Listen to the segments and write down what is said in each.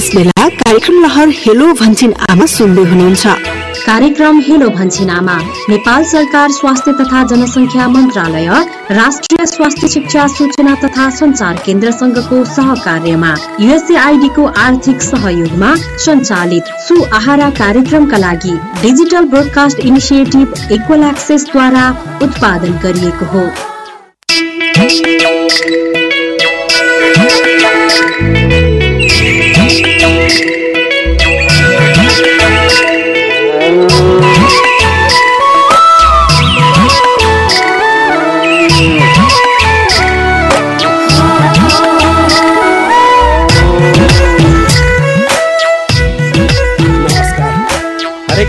यस बेला कार्यक्रम लहर हेलो भन्छिन आमा सुन्दै हुनुहुन्छ। कार्यक्रम हेलो भन्छिनामा नेपाल सरकार स्वास्थ्य तथा जनसङ्ख्या मन्त्रालय राष्ट्रिय स्वास्थ्य शिक्षा सूचना तथा संचार केन्द्रसँगको सहकार्यमा युएसएआईडीको आर्थिक सहयोगमा सञ्चालित सुआहारा कार्यक्रमका लागि डिजिटल ब्रोडकास्ट इनिसिएटिभ इक्वल एक्सेसद्वारा उत्पादन गरिएको हो।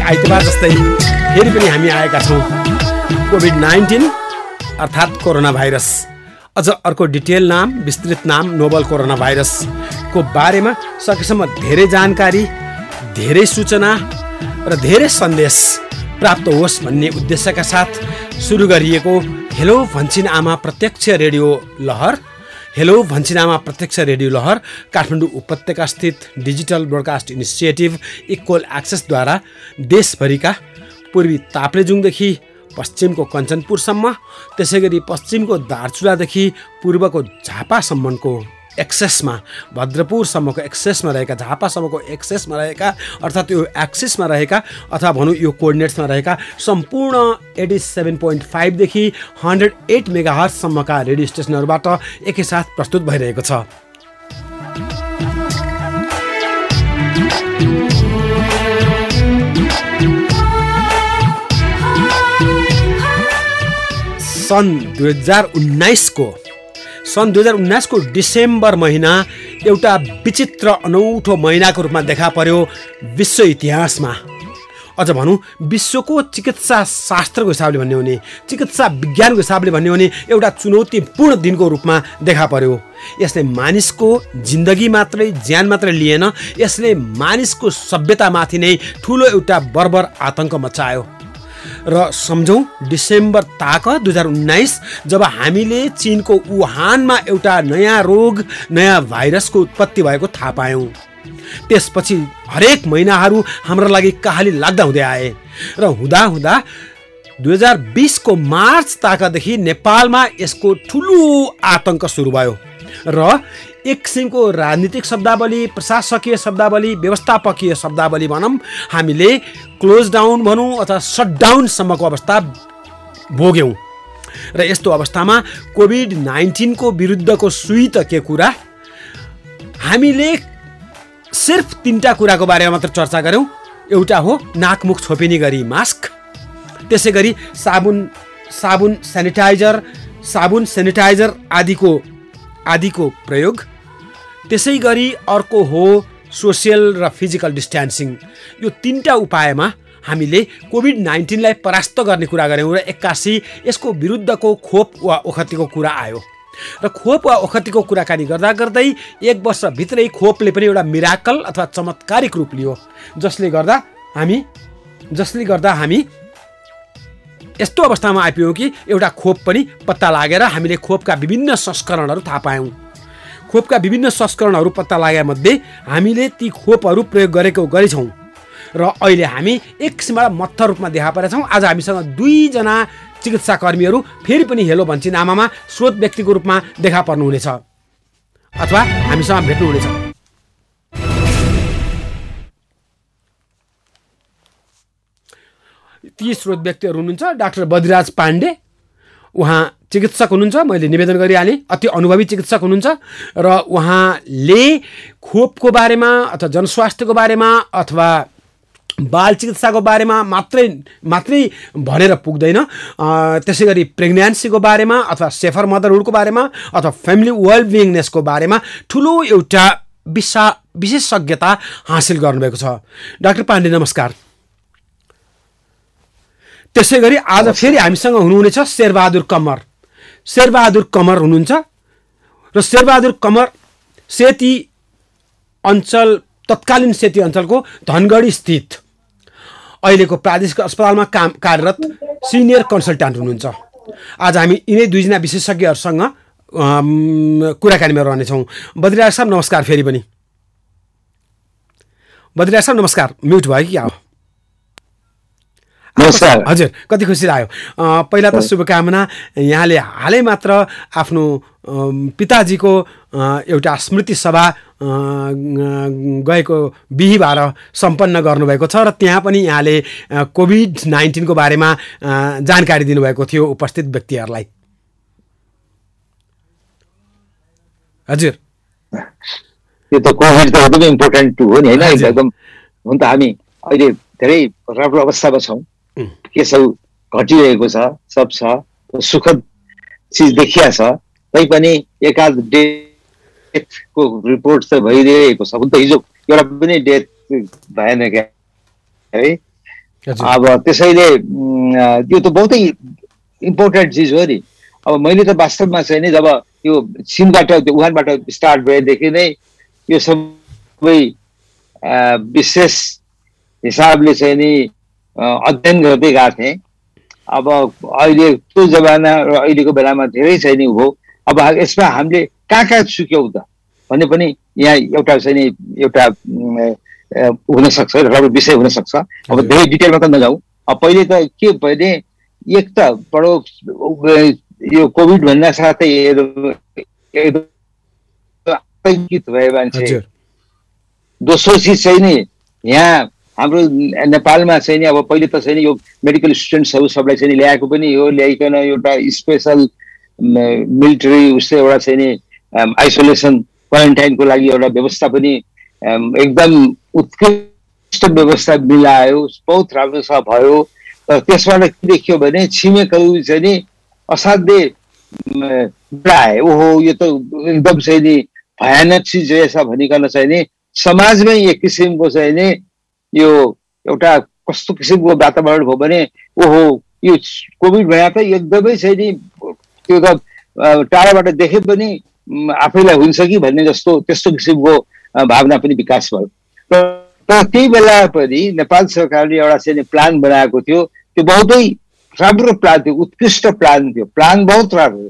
हरेक आइतबार जस्तै फेरि पनि हामी आएका छौँ। कोभिड नाइन्टिन अर्थात् कोरोना भाइरस अझ अर्को डिटेल नाम विस्तृत नाम नोबल कोरोना भाइरसको बारेमा सकेसम्म धेरै जानकारी धेरै सूचना र धेरै सन्देश प्राप्त होस् भन्ने उद्देश्यका साथ सुरु गरिएको हेलो भन्छिन आमा प्रत्यक्ष रेडियो लहर। हेलो भन्छिनामा प्रत्यक्ष रेडियो लहर काठमाडौँ उपत्यका स्थित डिजिटल ब्रोडकास्ट इनिसिएटिभ इक्वल एक्सेसद्वारा देशभरिका पूर्वी ताप्लेजुङदेखि पश्चिमको कञ्चनपुरसम्म त्यसै गरी पश्चिमको दार्चुलादेखि पूर्वको झापासम्मको एक्सेसमा भद्रपुरसम्मको एक्सेसमा रहेका झापासम्मको एक्सेसमा रहेका अर्थात् यो एक्सेसमा रहेका अथवा भनौँ यो कोर्डिनेट्समा रहेका सम्पूर्ण एटी सेभेन पोइन्ट फाइभदेखि हन्ड्रेड एट मेगा रेडियो स्टेसनहरूबाट एकैसाथ प्रस्तुत भइरहेको छ। सन् दुई हजार उन्नाइसको सन् दुई हजार उन्नाइसको डिसेम्बर महिना एउटा विचित्र अनौठो महिनाको रूपमा देखा पर्यो विश्व इतिहासमा। अझ भनौँ विश्वको चिकित्सा शास्त्रको हिसाबले भन्ने भने चिकित्सा विज्ञानको हिसाबले भन्ने भने एउटा चुनौतीपूर्ण दिनको रूपमा देखा पर्यो। यसले मानिसको जिन्दगी मात्रै ज्यान मात्रै लिएन यसले मानिसको सभ्यतामाथि नै ठुलो एउटा बर्बर आतङ्क मचायो र सम्झौँ डिसेम्बर ताक दुई हजार उन्नाइस जब हामीले चिनको वुहानमा एउटा नयाँ रोग नयाँ भाइरसको उत्पत्ति भएको थाहा पायौँ। त्यसपछि हरेक महिनाहरू हाम्रो लागि कहाली लाग्दा हुँदै आए र हुँदा हुँदा दुई हजार बिसको मार्च ताकादेखि नेपालमा यसको ठुलो आतङ्क सुरु भयो। र एक किसिमको राजनीतिक शब्दावली प्रशासकीय शब्दावली व्यवस्थापकीय शब्दावली भनौँ हामीले क्लोज डाउन भनौँ अथवा सटडाउनसम्मको अवस्था भोग्यौँ। र यस्तो अवस्थामा कोभिड नाइन्टिनको विरुद्धको सुई त के कुरा? हामीले सिर्फ तिनवटा कुराको बारेमा मात्र चर्चा गऱ्यौँ। एउटा हो नाकमुख छोपिने गरी मास्क त्यसै गरी साबुन साबुन सेनिटाइजर साबुन सेनिटाइजर आदिको आदिको प्रयोग। त्यसै गरी अर्को हो सोसियल र फिजिकल डिस्टेन्सिङ। यो तिनवटा उपायमा हामीले कोभिड नाइन्टिनलाई परास्त गर्ने कुरा गऱ्यौँ र एक्कासी यसको विरुद्धको खोप वा ओखतीको कुरा आयो। र खोप वा ओखतीको कुराकानी गर्दा गर्दै एक वर्षभित्रै खोपले पनि एउटा मिराकल अथवा चमत्कारिक रूप लियो। जसले गर्दा हामी जसले गर्दा हामी यस्तो अवस्थामा आइपुग्यौँ कि एउटा खोप पनि पत्ता लागेर हामीले खोपका विभिन्न संस्करणहरू थाहा पायौँ। खोपका विभिन्न संस्करणहरू पत्ता मध्ये हामीले ती खोपहरू प्रयोग गरेको गरेछौँ। र अहिले हामी एक किसिमबाट मत्थ रूपमा देखा परेका छौँ। आज हामीसँग दुईजना चिकित्सा कर्मीहरू फेरि पनि हेलो भन्छी नामामा स्रोत व्यक्तिको रूपमा देखा पर्नुहुनेछ। अथवा हामीसँग भेट्नुहुनेछ। ती स्रोत व्यक्तिहरू हुनुहुन्छ डाक्टर बद्रिराज पाण्डे। उहाँ चिकित्सक हुनुहुन्छ मैले निवेदन गरिहालेँ। अति अनुभवी चिकित्सक हुनुहुन्छ र उहाँले खोपको बारेमा अथवा जनस्वास्थ्यको बारेमा अथवा बाल चिकित्साको बारेमा मात्रै मात्रै भनेर पुग्दैन। त्यसै गरी प्रेग्नेन्सीको बारेमा अथवा सेफर मदरहुडको बारेमा अथवा फ्यामिली वेल बिङनेसको बारेमा ठुलो एउटा विशा विशेषज्ञता हासिल गर्नुभएको छ। डाक्टर पाण्डे नमस्कार। त्यसै गरी आज फेरि हामीसँग हुनुहुनेछ शेरबहादुर कम्मर शेरबहादुर कमर हुनुहुन्छ र शेरबहादुर कमर सेती अञ्चल तत्कालीन सेती अञ्चलको धनगढी स्थित। अहिलेको प्रादेशिक अस्पतालमा काम कार्यरत सिनियर कन्सल्ट्यान्ट हुनुहुन्छ। आज हामी यिनै दुईजना विशेषज्ञहरूसँग कुराकानीमा रहनेछौँ। बद्रिराज साहब नमस्कार फेरि पनि। बद्रिराज सर नमस्कार। म्युट भयो कि आओ नमस्कार। हजुर कति खुसी लाग्यो। पहिला त शुभकामना। यहाँले हालै मात्र आफ्नो पिताजीको एउटा स्मृति सभा गएको बिहिबार सम्पन्न गर्नुभएको छ र त्यहाँ पनि यहाँले कोभिड नाइन्टिनको बारेमा जानकारी दिनुभएको थियो उपस्थित व्यक्तिहरूलाई। हजुर। त्यो त कोभिड त एकदमै इम्पोर्टेन्ट हो नि होइन। एकदम हुन त हामी अहिले धेरै राम्रो अवस्थामा छौँ। उम्. केसहरू घटिरहेको छ सब छ सुखद चिज देखिया छ तैपनि एकाध डेथको रिपोर्ट त भइरहेको छ। त हिजो एउटा पनि डेथ भएन क्या है? अब त्यसैले उम्, यो त बहुतै इम्पोर्टेन्ट चिज हो नि। अब मैले त वास्तवमा चाहिँ नि जब यो चिनबाट त्यो वुहानबाट स्टार्ट भएदेखि नै यो सबै विशेष हिसाबले चाहिँ नि अध्ययन गर्दै गएको थिएँ। अब अहिले त्यो जमाना र अहिलेको बेलामा धेरै नि हो। अब यसमा हामीले कहाँ कहाँ चुक्यौँ त? भन्ने पनि यहाँ एउटा चाहिँ नि एउटा हुनसक्छ राम्रो विषय हुनसक्छ। अब। धेरै डिटेलमा त नजाउँ। अब पहिले त के भने एक त बडो यो कोभिड भन्दा साथै आतङ्कित भए मान्छे। दोस्रो चिज चाहिँ नि यहाँ हाम्रो नेपालमा चाहिँ नि अब पहिले त चाहिँ यो मेडिकल स्टुडेन्ट्सहरू सबलाई चाहिँ ल्याएको पनि हो ल्याइकन एउटा स्पेसल मिलिटरी उसले एउटा चाहिँ नि आइसोलेसन क्वारेन्टाइनको लागि एउटा व्यवस्था पनि एकदम उत्कृष्ट व्यवस्था मिलायो बहुत राम्रोसँग भयो। तर त्यसबाट के देखियो भने छिमेकहरू चाहिँ नि असाध्यै डराए ओहो यो त एकदम चाहिँ नि भयानक चिज रहेछ भनिकन चाहिँ नि समाजमै एक किसिमको चाहिँ नि यो एउटा कस्तो किसिमको वातावरण भयो भने ओहो यो कोभिड भए त एकदमै चाहिँ नि त्यो त टाढाबाट देखे पनि आफैलाई हुन्छ कि भन्ने जस्तो त्यस्तो किसिमको भावना पनि विकास भयो। तर त्यही बेला पनि नेपाल सरकारले एउटा चाहिँ प्लान बनाएको थियो। त्यो बहुतै राम्रो प्लान थियो उत्कृष्ट प्लान थियो। प्लान बहुत राम्रो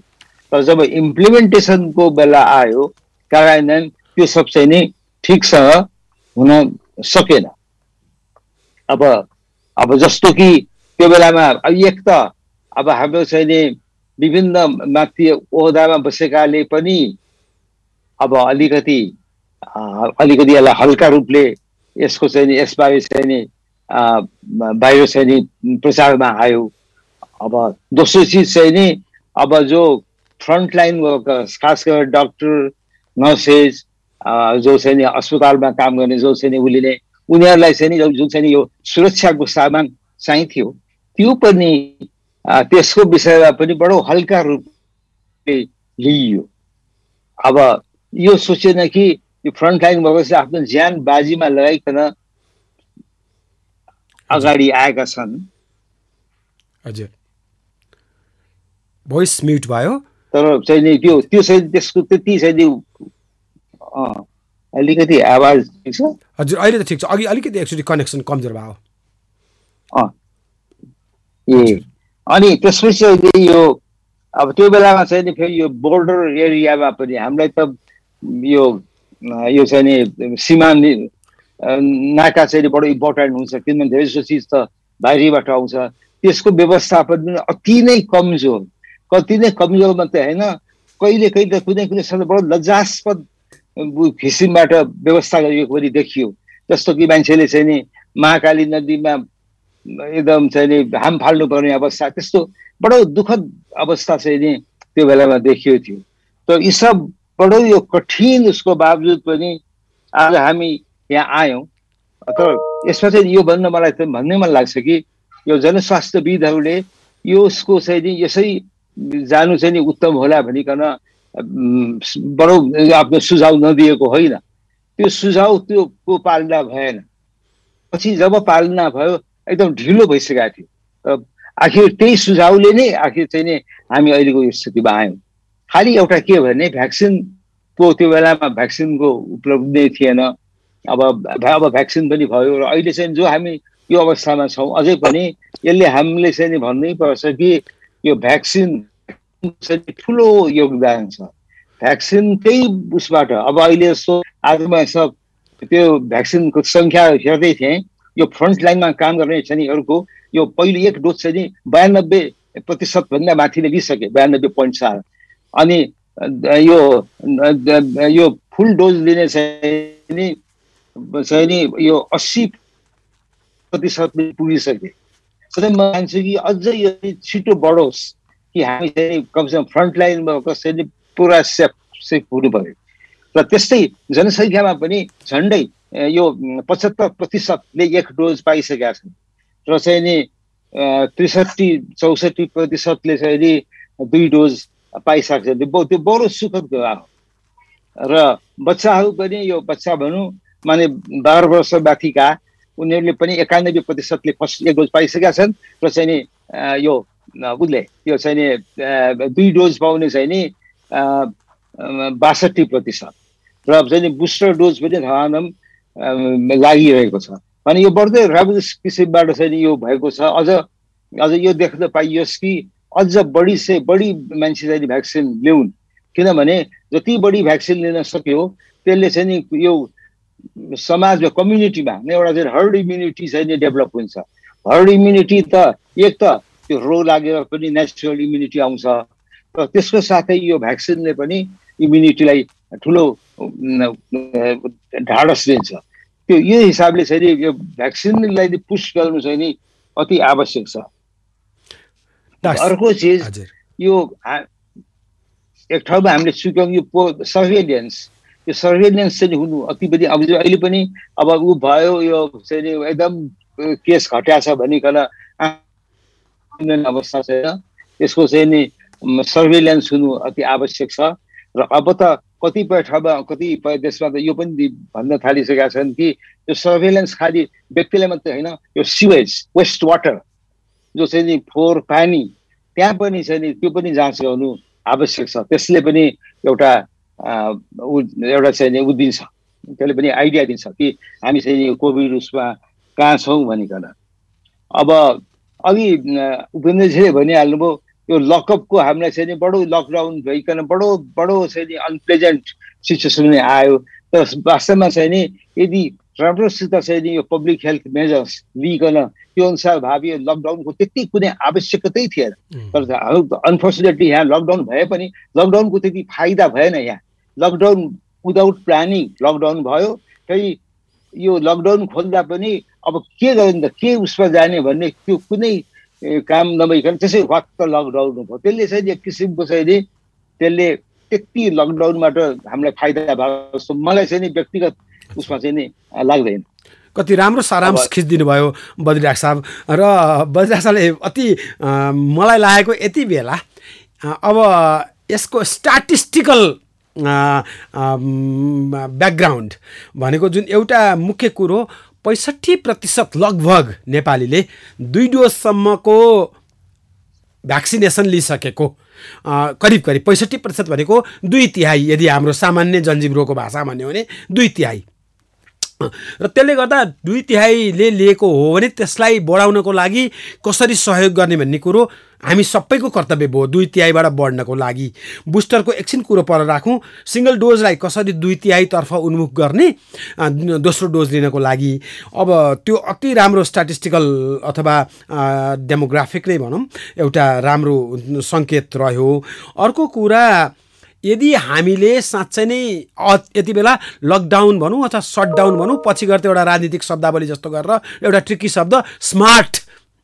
तर जब इम्प्लिमेन्टेसनको बेला आयो कार्यान्वयन त्यो सब चाहिँ नि ठिकसँग हुन सकेन। अब अब जस्तो कि त्यो बेलामा एक त अब हाम्रो चाहिँ नि विभिन्न माथि ओहदामा बसेकाले पनि अब अलिकति अलिकति यसलाई हल्का रूपले यसको चाहिँ नि यसबारे चाहिँ नि बाहिर चाहिँ नि प्रचारमा आयो। अब दोस्रो चिज चाहिँ नि अब जो फ्रन्टलाइन वर्कर्स खास गरेर डक्टर नर्सेस जो चाहिँ नि अस्पतालमा काम गर्ने जो चाहिँ उसले उनीहरूलाई चाहिँ नि जुन चाहिँ नि यो सुरक्षाको सामान चाहिन्थ्यो त्यो पनि त्यसको विषयमा पनि बडो हल्का रूपले लिइयो। अब यो सोचेन कि यो फ्रन्टलाइन वर्कर्सले आफ्नो ज्यान बाजीमा लगाइकन अगाडि आएका छन्। हजुर। भोइस म्युट भयो। तर चाहिँ नि त्यो त्यो चाहिँ त्यसको त्यति चाहिँ अलिकति आवाज ठिक छ? हजुर अहिले त ठिक छ। अघि अलिकति एक्चुली कनेक्सन कमजोर भयो। ए अनि त्यसपछि अहिले यो अब त्यो बेलामा चाहिँ नि फेरि यो बोर्डर एरियामा पनि हामीलाई त यो यो चाहिँ नि सीमा नाका चाहिँ बडो इम्पोर्टेन्ट हुन्छ। किनभने धेरै जस्तो चिज त बाहिरबाट आउँछ। त्यसको व्यवस्थापन पनि अति नै कमजोर। कति नै कमजोर मात्रै होइन। कहिले कहिले त कुनै कुनै समय बडो लज्जास्पद किसिमबाट व्यवस्था गरिएको पनि देखियो। जस्तो कि मान्छेले चाहिँ नि महाकाली नदीमा एकदम चाहिँ नि हाम फाल्नु पर्ने अवस्था त्यस्तो बडो दुःखद अवस्था चाहिँ नि त्यो बेलामा देखियो थियो। तर यी सब बडो यो कठिन उसको बावजुद पनि आज हामी यहाँ आयौँ। तर यसमा चाहिँ यो भन्न मलाई त भन्नै मन लाग्छ कि यो जनस्वास्थ्यविदहरूले यो उसको चाहिँ नि यसै जानु चाहिँ नि उत्तम होला भनिकन बडो आफ्नो सुझाव नदिएको होइन। त्यो सुझाव त्यो पालना भएन। पछि जब पालना भयो एकदम ढिलो भइसकेको थियो। आखिर त्यही सुझावले नै आखिर चाहिँ नि हामी अहिलेको स्थितिमा आयौँ। खालि एउटा के भने भ्याक्सिनको त्यो बेलामा भ्याक्सिनको उपलब्ध नै थिएन। अब अब भ्याक्सिन पनि भयो र अहिले चाहिँ जो हामी यो अवस्थामा छौँ अझै पनि यसले हामीले चाहिँ भन्नै पर्छ कि यो भ्याक्सिन ठुलो योगदान छ। भ्याक्सिन त्यही उसबाट। अब अहिले जस्तो आजमा सब त्यो भ्याक्सिनको सङ्ख्या हेर्दै थिएँ यो फ्रन्ट लाइनमा काम गर्ने छैनीहरूको यो पहिलो एक डोज चाहिँ बयानब्बे प्रतिशतभन्दा माथि नै लिइसके बयानब्बे पोइन्ट चार। अनि यो यो फुल डोज लिने चाहिँ नि चाहिँ नि यो अस्सी प्रतिशत पुगिसके। तर म मान्छु कि अझै यो छिटो बढोस्। कि हामी चाहिँ कमसेकम फ्रन्ट लाइनमा कसैले पुरा सेफ सेफ हुनु र त्यस्तै जनसङ्ख्यामा पनि झन्डै यो पचहत्तर प्रतिशतले एक डोज पाइसकेका छन्। र चाहिँ नि त्रिसठी चौसठी प्रतिशतले चाहिँ नि दुई डोज पाइसकेको छ त्यो बडो सुखद कुरा हो। र बच्चाहरू पनि यो बच्चा भनौँ माने बाह्र वर्ष माथिका उनीहरूले पनि एकानब्बे प्रतिशतले फर्स्ट एक डोज पाइसकेका छन्। र चाहिँ नि यो उसले यो चाहिँ नि दुई डोज पाउने चाहिँ नि बासठी प्रतिशत। र चाहिँ नि बुस्टर डोज पनि धमाधम लागिरहेको छ। अनि यो बढ्दै राम्रो किसिमबाट चाहिँ यो भएको छ। अझ अझ यो देख्न पाइयोस् कि अझ बढी चाहिँ बढी मान्छे चाहिँ भ्याक्सिन ल्याउन्। किनभने जति बढी भ्याक्सिन लिन सक्यो त्यसले चाहिँ नि यो समाजमा कम्युनिटीमा एउटा चाहिँ हर्ड इम्युनिटी चाहिँ नि डेभलप हुन्छ। हर्ड इम्युनिटी त एक त त्यो रोग लागेर पनि नेचुरल इम्युनिटी आउँछ। र त्यसको साथै यो भ्याक्सिनले पनि इम्युनिटीलाई ठुलो ढाडस दिन्छ। त्यो यो हिसाबले चाहिँ यो भ्याक्सिनलाई पुस गर्नु चाहिँ नि अति आवश्यक छ। अर्को चिज यो एक ठाउँमा हामीले चुक्यौँ यो सर्भेलियन्स यो सर्भेलियन्स चाहिँ हुनु अति पनि अब अहिले पनि अब ऊ भयो यो चाहिँ एकदम केस घट्या छ भनिकन अवस्था छैन यसको चाहिँ नि सर्भेलियन्स हुनु अति आवश्यक छ। र अब त कतिपय ठाउँमा कतिपय देशमा त यो पनि भन्न थालिसकेका छन् कि यो सर्भेलेन्स खालि व्यक्तिलाई मात्रै होइन यो सिवेज वेस्ट वाटर जो चाहिँ नि फोहोर पानी त्यहाँ पनि चाहिँ नि त्यो पनि जाँच गर्नु आवश्यक छ। त्यसले पनि एउटा एउटा चाहिँ नि ऊ दिन्छ। त्यसले पनि आइडिया दिन्छ कि हामी चाहिँ नि कोभिड उसमा कहाँ छौँ भनिकन। अब अघि उपेन्द्रजीले भनिहाल्नुभयो यो लकअपको हामीलाई चाहिँ नि बडो लकडाउन भइकन बडो बडो चाहिँ नि अनप्लेजेन्ट सिचुएसन आयो। तर वास्तवमा चाहिँ नि यदि राम्रोसित चाहिँ नि यो पब्लिक हेल्थ मेजर्स लिइकन त्यो अनुसार भावी लकडाउनको त्यति कुनै आवश्यकतै थिएन। तर अनफोर्चुनेटली यहाँ लकडाउन भए पनि लकडाउनको त्यति फाइदा भएन यहाँ। लकडाउन विदाउट प्लानिङ लकडाउन भयो। फेरि यो लकडाउन खोल्दा पनि अब के गर्नु त? के उसमा जाने भन्ने त्यो कुनै काम नभइकन त्यसै वाक्क लकडाउन भयो त्यसले चाहिँ एक किसिमको चाहिँ नि त्यसले त्यति लकडाउनबाट हामीलाई फाइदा भएको जस्तो मलाई चाहिँ नि व्यक्तिगत उसमा चाहिँ नि लाग्दैन। कति राम्रो सारांश खिचिदिनु भयो बद्रिराज साहब। र बद्रिराज साहबले अति मलाई लागेको यति बेला अब यसको स्ट्याटिस्टिकल ब्याकग्राउन्ड भनेको जुन एउटा मुख्य कुरो पैँसठी प्रतिशत लगभग नेपालीले दुई डोजसम्मको भ्याक्सिनेसन लिइसकेको करिब करिब पैँसठी प्रतिशत भनेको दुई तिहाई यदि हाम्रो सामान्य जनजीवरोको भाषा भन्यो भने दुई तिहाई। र त्यसले गर्दा दुई तिहाईले लिएको हो भने त्यसलाई बढाउनको लागि कसरी सहयोग गर्ने भन्ने कुरो हामी सबैको कर्तव्य भयो दुई तिहाईबाट बढ्नको लागि। बुस्टरको एकछिन कुरो पर राखौँ। सिङ्गल डोजलाई कसरी दुई तिहाईतर्फ उन्मुख गर्ने दोस्रो डोज लिनको लागि। अब त्यो अति राम्रो स्ट्याटिस्टिकल अथवा डेमोग्राफिक नै भनौँ एउटा राम्रो सङ्केत रह्यो। अर्को कुरा यदि हामीले साँच्चै नै यति बेला लकडाउन भनौँ अथवा सटडाउन भनौँ पछि गएर एउटा राजनीतिक शब्दावली जस्तो गरेर एउटा ट्रिकी शब्द स्मार्ट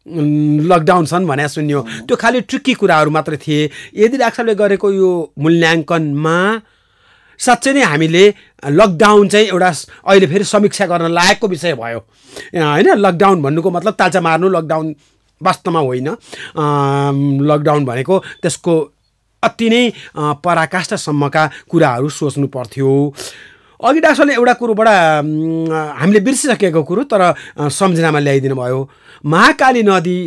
लकडाउन छन् भने सुन्यो। त्यो खालि ट्रिकी कुराहरू मात्र थिए। यदि डाक्टरले गरेको यो मूल्याङ्कनमा साँच्चै नै हामीले लकडाउन चाहिँ एउटा अहिले फेरि समीक्षा गर्न लायकको विषय भयो। होइन लकडाउन भन्नुको मतलब ताजा मार्नु लकडाउन वास्तवमा होइन। लकडाउन भनेको त्यसको अति नै पराकाष्ठसम्मका कुराहरू सोच्नु पर्थ्यो। अघि डाक्टरले एउटा कुरोबाट हामीले बिर्सिसकेको कुरो तर सम्झनामा ल्याइदिनु भयो। महाकाली नदी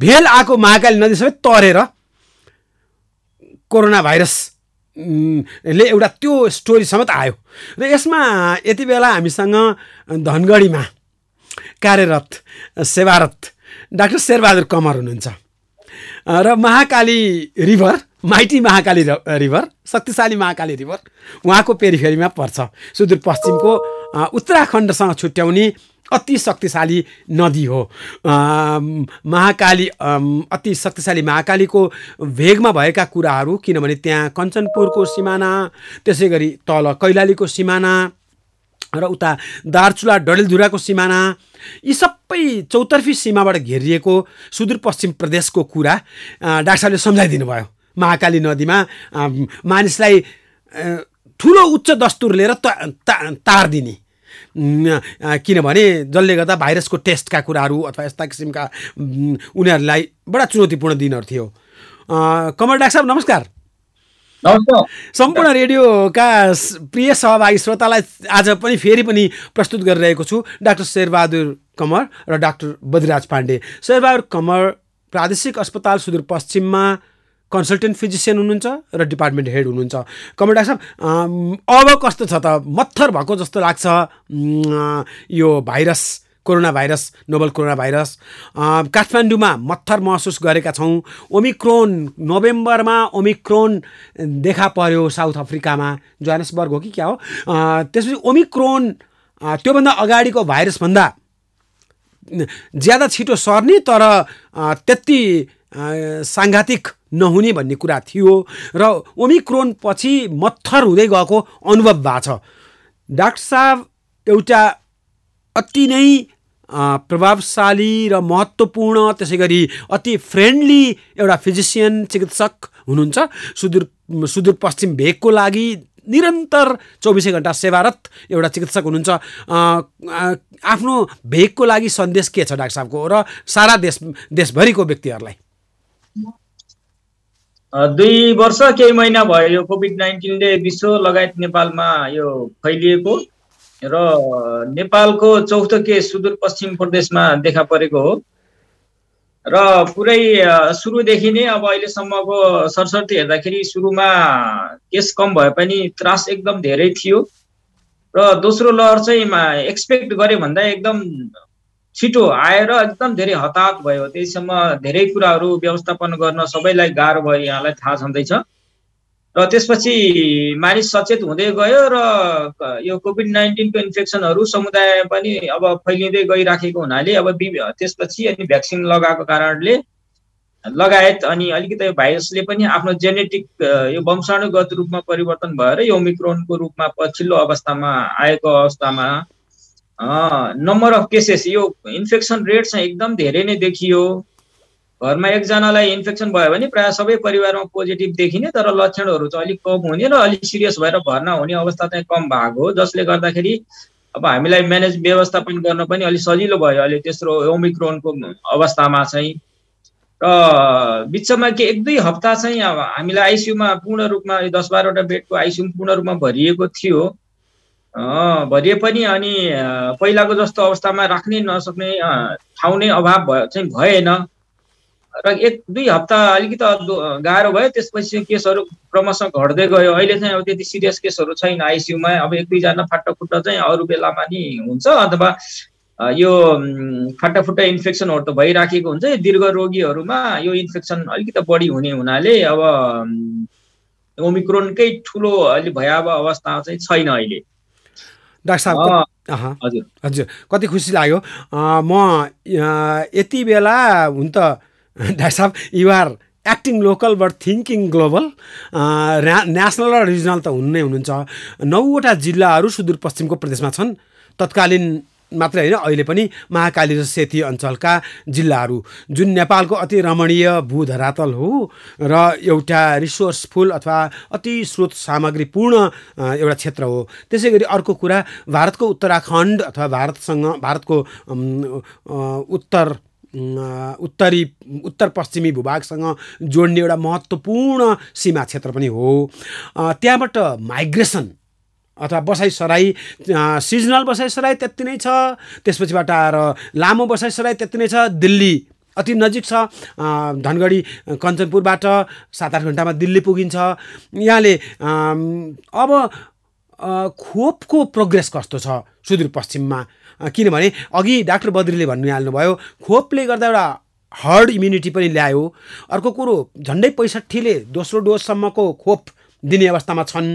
भेल आएको महाकाली नदी सबै तरेर कोरोना भाइरस ले एउटा त्यो स्टोरी समेत आयो। र यसमा यति बेला हामीसँग धनगढीमा कार्यरत सेवारत डाक्टर शेरबहादुर कमर हुनुहुन्छ। र Mahakali river mighty Mahakali river शक्तिशाली महाकाली रिभर उहाँको पेरिफेरीमा पर्छ। सुदूरपश्चिमको उत्तराखण्डसँग छुट्याउने अति शक्तिशाली नदी हो। महाकाली अति शक्तिशाली महाकालीको भेगमा भएका कुराहरू किनभने त्यहाँ कञ्चनपुरको सिमाना त्यसै गरी तल कैलालीको सिमाना र उता दार्चुला डडेलधुराको सिमाना यी सबै चौतर्फी सीमाबाट घेरिएको सुदूरपश्चिम प्रदेशको कुरा डाक्टर साहबले सम्झाइदिनु भयो। महाकाली नदीमा मानिसलाई ठुलो उच्च दस्तुर लिएर त ता- तार दिने किनभने जसले गर्दा भाइरसको टेस्टका कुराहरू अथवा यस्ता किसिमका उनीहरूलाई बडा चुनौतीपूर्ण दिनहरू थियो। कमल डाक्टर साहब नमस्कार। सम्पूर्ण रेडियोका प्रिय सहभागी श्रोतालाई आज पनि फेरि पनि प्रस्तुत गरिरहेको छु डाक्टर शेरबहादुर कमर र डाक्टर बद्रिराज पाण्डे। शेरबहादुर कमर प्रादेशिक अस्पताल सुदूरपश्चिममा कन्सल्टेन्ट फिजिसियन हुनुहुन्छ र डिपार्टमेन्ट हेड हुनुहुन्छ। कमर डाक्टर साहब अब कस्तो छ त? मत्थर भएको जस्तो लाग्छ। यो virus corona virus novel corona virus काठमाडौँमा मत्थर महसुस गरेका छौँ। ओमिक्रोन नोभेम्बरमा ओमिक्रोन देखा पर्यो साउथ अफ्रिकामा। जोहानेसबर्ग हो कि क्या हो? त्यसपछि ओमिक्रोन त्योभन्दा अगाडिको भाइरसभन्दा ज्यादा छिटो सर्ने तर त्यति साङ्घातिक नहुने भन्ने कुरा थियो। र ओमिक्रोन पछि मत्थर हुँदै गएको अनुभव भएको छ। डाक्टर साहब एउटा अति नै प्रभावशाली र महत्त्वपूर्ण त्यसै गरी अति फ्रेन्डली एउटा फिजिसियन चिकित्सक हुनुहुन्छ। सुदूर सुदूरपश्चिम भेगको लागि निरन्तर चौबिसै घन्टा सेवारत एउटा चिकित्सक हुनुहुन्छ। आफ्नो भेगको लागि सन्देश के छ डाक्टर साहबको र सारा देश देशभरिको व्यक्तिहरूलाई? दुई वर्ष केही महिना भयो यो कोभिड नाइन्टिनले विश्व लगायत नेपालमा यो फैलिएको। र नेपालको चौथो केस सुदूरपश्चिम प्रदेशमा देखा परेको हो। र पुरै सुरुदेखि नै अब अहिलेसम्मको सरसर्ती हेर्दाखेरि सुरुमा केस कम भए पनि त्रास एकदम धेरै थियो। र दोस्रो लहर चाहिँ एक्सपेक्ट गरे भन्दा एकदम छिटो आएर एकदम धेरै हताहत भयो। त्यसम्म धेरै कुराहरू व्यवस्थापन गर्न सबैलाई गाह्रो भयो यहाँलाई थाहा छँदैछ। र त्यसपछि मानिस सचेत हुँदै गयो र यो कोभिड नाइन्टिनको इन्फेक्सनहरू समुदाय पनि अब फैलिँदै गइराखेको हुनाले अब त्यसपछि अनि भ्याक्सिन लगाएको कारणले लगायत अनि अलिकति यो भाइरसले पनि आफ्नो जेनेटिक यो वंशाणुगत रूपमा परिवर्तन भएर यो ओमिक्रोनको रूपमा पछिल्लो अवस्थामा आएको अवस्थामा नम्बर अफ केसेस यो इन्फेक्सन रेट चाहिँ एकदम धेरै नै देखियो। घरमा एकजनालाई इन्फेक्सन भयो भने प्रायः सबै परिवारमा पोजिटिभ देखिने तर लक्षणहरू चाहिँ अलिक कम हुने र अलिक सिरियस भएर भर्ना हुने अवस्था चाहिँ कम भएको हो जसले गर्दाखेरि अब हामीलाई म्यानेज व्यवस्थापन गर्न पनि अलिक सजिलो भयो अहिले तेस्रो ओमिक्रोनको अवस्थामा चाहिँ। र बिचमा के एक दुई हप्ता चाहिँ अब हामीलाई आइसियुमा पूर्ण रूपमा दस बाह्रवटा बेडको आइसियु पूर्ण रूपमा भरिएको थियो। भरिए पनि अनि पहिलाको जस्तो अवस्थामा राख्नै नसक्ने ठाउँ नै अभाव भयो चाहिँ भएन। र एक दुई हप्ता अलिकति गाह्रो भयो। त्यसपछि केसहरू क्रमशः घट्दै गयो। अहिले चाहिँ अब त्यति सिरियस केसहरू छैन आइसियुमा। अब एक दुईजना फाटाफुट्टा चाहिँ अरू बेलामा नि हुन्छ। अथवा यो फाटाफुट्टा इन्फेक्सनहरू त भइराखेको हुन्छ। यो दीर्घ रोगीहरूमा यो इन्फेक्सन अलिकति बढी हुने हुनाले अब ओमिक्रोनकै ठुलो अलि भयावह अवस्था चाहिँ छैन अहिले। डाक्टर साहब हजुर। हजुर। कति खुसी लाग्यो। म यति बेला हुन त डाक्टर साहब you're acting local but thinking global national र रिजनल त हुनु नै हुनुहुन्छ। नौवटा जिल्लाहरू सुदूरपश्चिमको प्रदेशमा छन्। तत्कालीन मात्रै होइन अहिले पनि महाकाली र सेती अञ्चलका जिल्लाहरू। जुन नेपालको अति रमणीय भूधरातल हो र एउटा रिसोर्सफुल अथवा अति स्रोत सामग्रीपूर्ण अ, एउटा क्षेत्र हो। त्यसै गरी अर्को कुरा भारतको उत्तराखण्ड अथवा भारतसँग भारतको उत्तर उत्तरी उत्तर पश्चिमी भूभागसँग जोड्ने एउटा महत्त्वपूर्ण सीमा क्षेत्र पनि हो। त्यहाँबाट माइग्रेसन अथवा बसाइसराई सिजनल बसाइसराई त्यति नै छ त्यसपछिबाट आएर लामो बसाइसराई त्यति नै छ दिल्ली अति नजिक छ धनगढी कञ्चनपुरबाट सात आठ घन्टामा दिल्ली पुगिन्छ। यहाँले अब खोपको प्रोग्रेस कस्तो छ सुदूरपश्चिममा? किनभने अघि डाक्टर बद्रीले भन्नु हाल्नुभयो खोपले गर्दा एउटा हर्ड इम्युनिटी पनि ल्यायो। अर्को कुरो झन्डै पैँसठीले दोस्रो डोजसम्मको खोप दिने अवस्थामा छन्।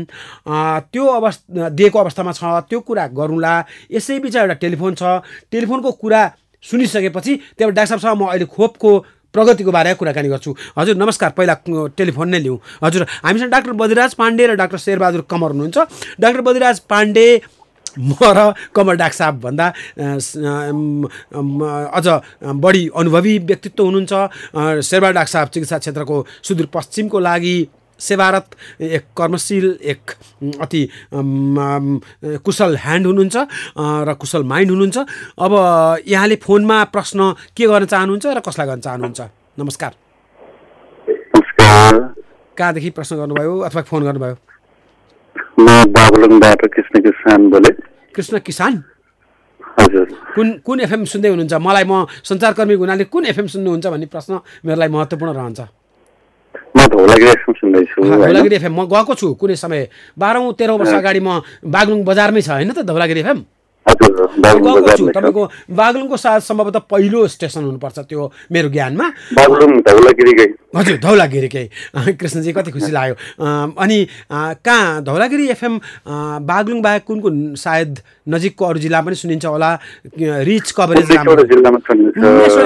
त्यो अवस्था दिएको अवस्थामा छ त्यो कुरा गरौँला। यसै बिच एउटा टेलिफोन छ। टेलिफोनको कुरा सुनिसकेपछि त्यहाँबाट डाक्टर साहबसँग म अहिले खोपको प्रगतिको बारेमा कुराकानी गर्छु। हजुर नमस्कार। पहिला टेलिफोन नै लिउँ। हजुर हामीसँग डाक्टर बदिराज पाण्डे र डाक्टर शेरबहादुर कमर हुनुहुन्छ। डाक्टर बदिराज पाण्डे म र कमल डाक साहब भन्दा अझ बढी अनुभवी व्यक्तित्व हुनुहुन्छ। शेरबा डाक साहब चिकित्सा क्षेत्रको सुदूरपश्चिमको लागि सेवारत एक कर्मशील एक अति कुशल ह्यान्ड हुनुहुन्छ र कुशल माइन्ड हुनुहुन्छ। अब यहाँले फोनमा प्रश्न के गर्न चाहनुहुन्छ र कसलाई गर्न चाहनुहुन्छ? नमस्कार। कहाँदेखि प्रश्न गर्नुभयो अथवा फोन गर्नुभयो? कृष्ण किसान बोले। कृष्ण किसान? हजुर। कुन कुन एफएम सुन्दै हुनुहुन्छ? मलाई म सञ्चारकर्मी हुनाले कुन एफएम सुन्नुहुन्छ भन्ने प्रश्न मेरो लागि महत्त्वपूर्ण रहन्छ। म धौलागिरी एफएम सुन्दैछु धौलागिरी एफएम। म गएको छु कुनै समय। बाह्रौँ तेह्रौँ वर्ष अगाडि म बागलुङ बजारमै छ होइन त धौलागिरी एफएम? गएको छु। तपाईँको बागलुङको साथ सम्भवतः पहिलो स्टेसन हुनुपर्छ त्यो मेरो ज्ञानमा। हजुर धौलागिरीकै कृष्णजी कति खुसी लाग्यो। अनि कहाँ? धौलागिरी एफएम बागलुङ बाहेक कुन कुन सायद नजिकको अरू जिल्ला पनि सुनिन्छ होला? रिच कभरेज राम्रो।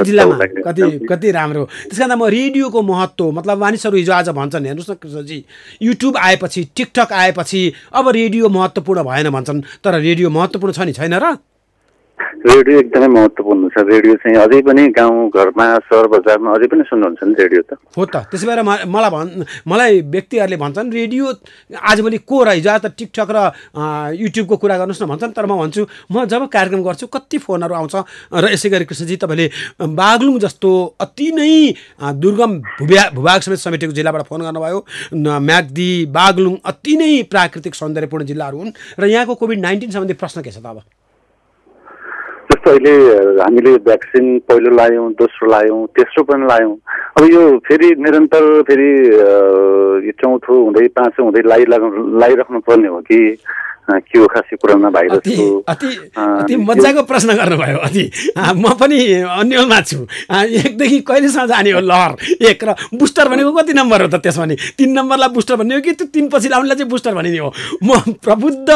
जिल्लामा कति कति राम्रो। त्यस कारण म रेडियोको महत्त्व मतलब मानिसहरू हिजो आज भन्छन् हेर्नुहोस् न कृष्णजी। युट्युब आएपछि टिकटक आएपछि अब रेडियो महत्त्वपूर्ण भएन भन्छन् तर रेडियो महत्त्वपूर्ण छ नि छैन र? रेडियो एकदमै महत्त्वपूर्ण छ। रेडियो चाहिँ अझै पनि गाउँ घरमा सहर बजारमा अझै पनि सुन्नुहुन्छ नि रेडियो त। हो त। त्यसो भएर मलाई भन् मलाई व्यक्तिहरूले भन्छन् रेडियो आजभोलि को र हिजो त टिकटक र युट्युबको कुरा गर्नुहोस् न भन्छन् तर म भन्छु म जब कार्यक्रम गर्छु कति फोनहरू आउँछ। र यसै गरी कृष्णजी तपाईँले बागलुङ जस्तो अति नै दुर्गम भूभा भूभाग समेत समेटेको जिल्लाबाट फोन गर्नुभयो। म्याग्दी बागलुङ अति नै प्राकृतिक सौन्दर्यपूर्ण जिल्लाहरू हुन्। र यहाँको कोभिड नाइन्टिन सम्बन्धी प्रश्न के छ त अब? जस्तो अहिले हामीले भ्याक्सिन पहिलो लायौँ दोस्रो लायौँ तेस्रो पनि लायौँ। अब यो फेरि निरन्तर फेरि चौथो हुँदै पाँचौँ हुँदै लाइराख्नु लाइराख्नु पर्ने हो कि के हो खासै कुरामा भाइरसको अति मजाको प्रश्न गर्नुभयो अति। म पनि अन्यलमा छु। एकदेखि कहिलेसम्म जाने हो लहर? एक र बुस्टर भनेको कति नम्बर हो त त्यसमा नि? तिन नम्बरलाई बुस्टर भन्ने हो कि त्यो तिन पछि लाउनेलाई चाहिँ बुस्टर भनिने हो? म प्रबुद्ध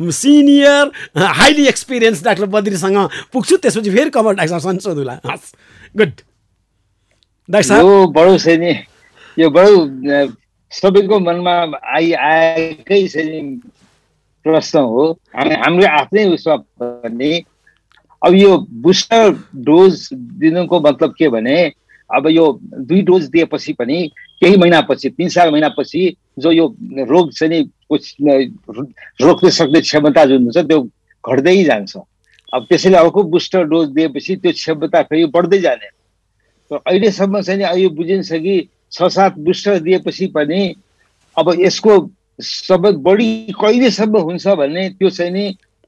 सिनियर हाइली एक्सपिरियन्स डाक्टर बद्रीसँग पुग्छु त्यसपछि फेरि कमर डाक्टरसँग सोधुला। हस् गुड। डाक्टर साहब? यो बडो छैन यो बडो सबैको मनमा आइ आएकै छैन प्रश्न हो। हामी हाम्रो आफ्नै उसमा भने अब यो बुस्टर डोज दिनुको मतलब के भने अब यो दुई डोज दिएपछि पनि केही महिनापछि तिन चार महिनापछि जो यो रोग चाहिँ रोक्न सक्ने क्षमता जुन हुन्छ त्यो घट्दै जान्छ। अब त्यसैले अर्को बुस्टर डोज दिएपछि त्यो क्षमता फेरि बढ्दै जाने। तर अहिलेसम्म चाहिँ यो बुझिन्छ कि छ सात बुस्टर दिएपछि पनि अब यसको सबै बढी कहिलेसम्म हुन्छ भन्ने त्यो चाहिँ नि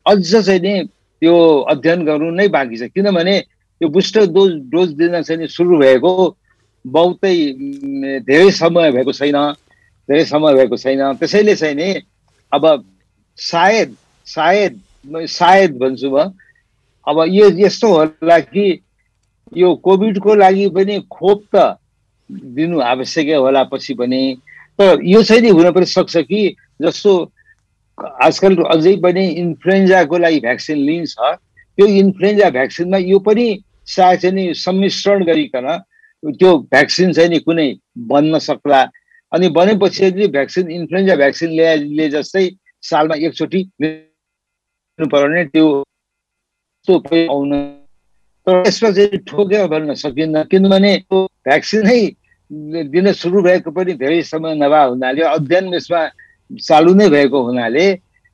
अझ चाहिँ नि त्यो अध्ययन गर्नु नै बाँकी छ। किनभने यो बुस्टर डोज डोज दिन चाहिँ नि सुरु भएको बहुतै धेरै समय भएको छैन धेरै समय भएको छैन। त्यसैले चाहिँ नि अब सायद सायद सायद भन्छु म अब यो यस्तो होला कि यो कोभिडको लागि पनि खोप त दिनु आवश्यकै होला पछि पनि तर यो चाहिँ नि हुन पनि सक्छ कि जस्तो आजकल अझै पनि इन्फ्लुएन्जाको लागि भ्याक्सिन लिन्छ त्यो इन्फ्लुएन्जा भ्याक्सिनमा यो पनि सायद चाहिँ नि सम्मिश्रण गरिकन त्यो भ्याक्सिन चाहिँ नि कुनै बन्न सक्ला। अनि बनेपछि भ्याक्सिन इन्फ्लुएन्जा भ्याक्सिन ल्याए जस्तै सालमा एकचोटि पर्ने त्यो आउन। तर यसमा चाहिँ ठोकेर भन्न सकिन्न किनभने भ्याक्सिनै दिन सुरु भएको पनि धेरै समय नभए हुनाले अध्ययन यसमा चालु नै भएको हुनाले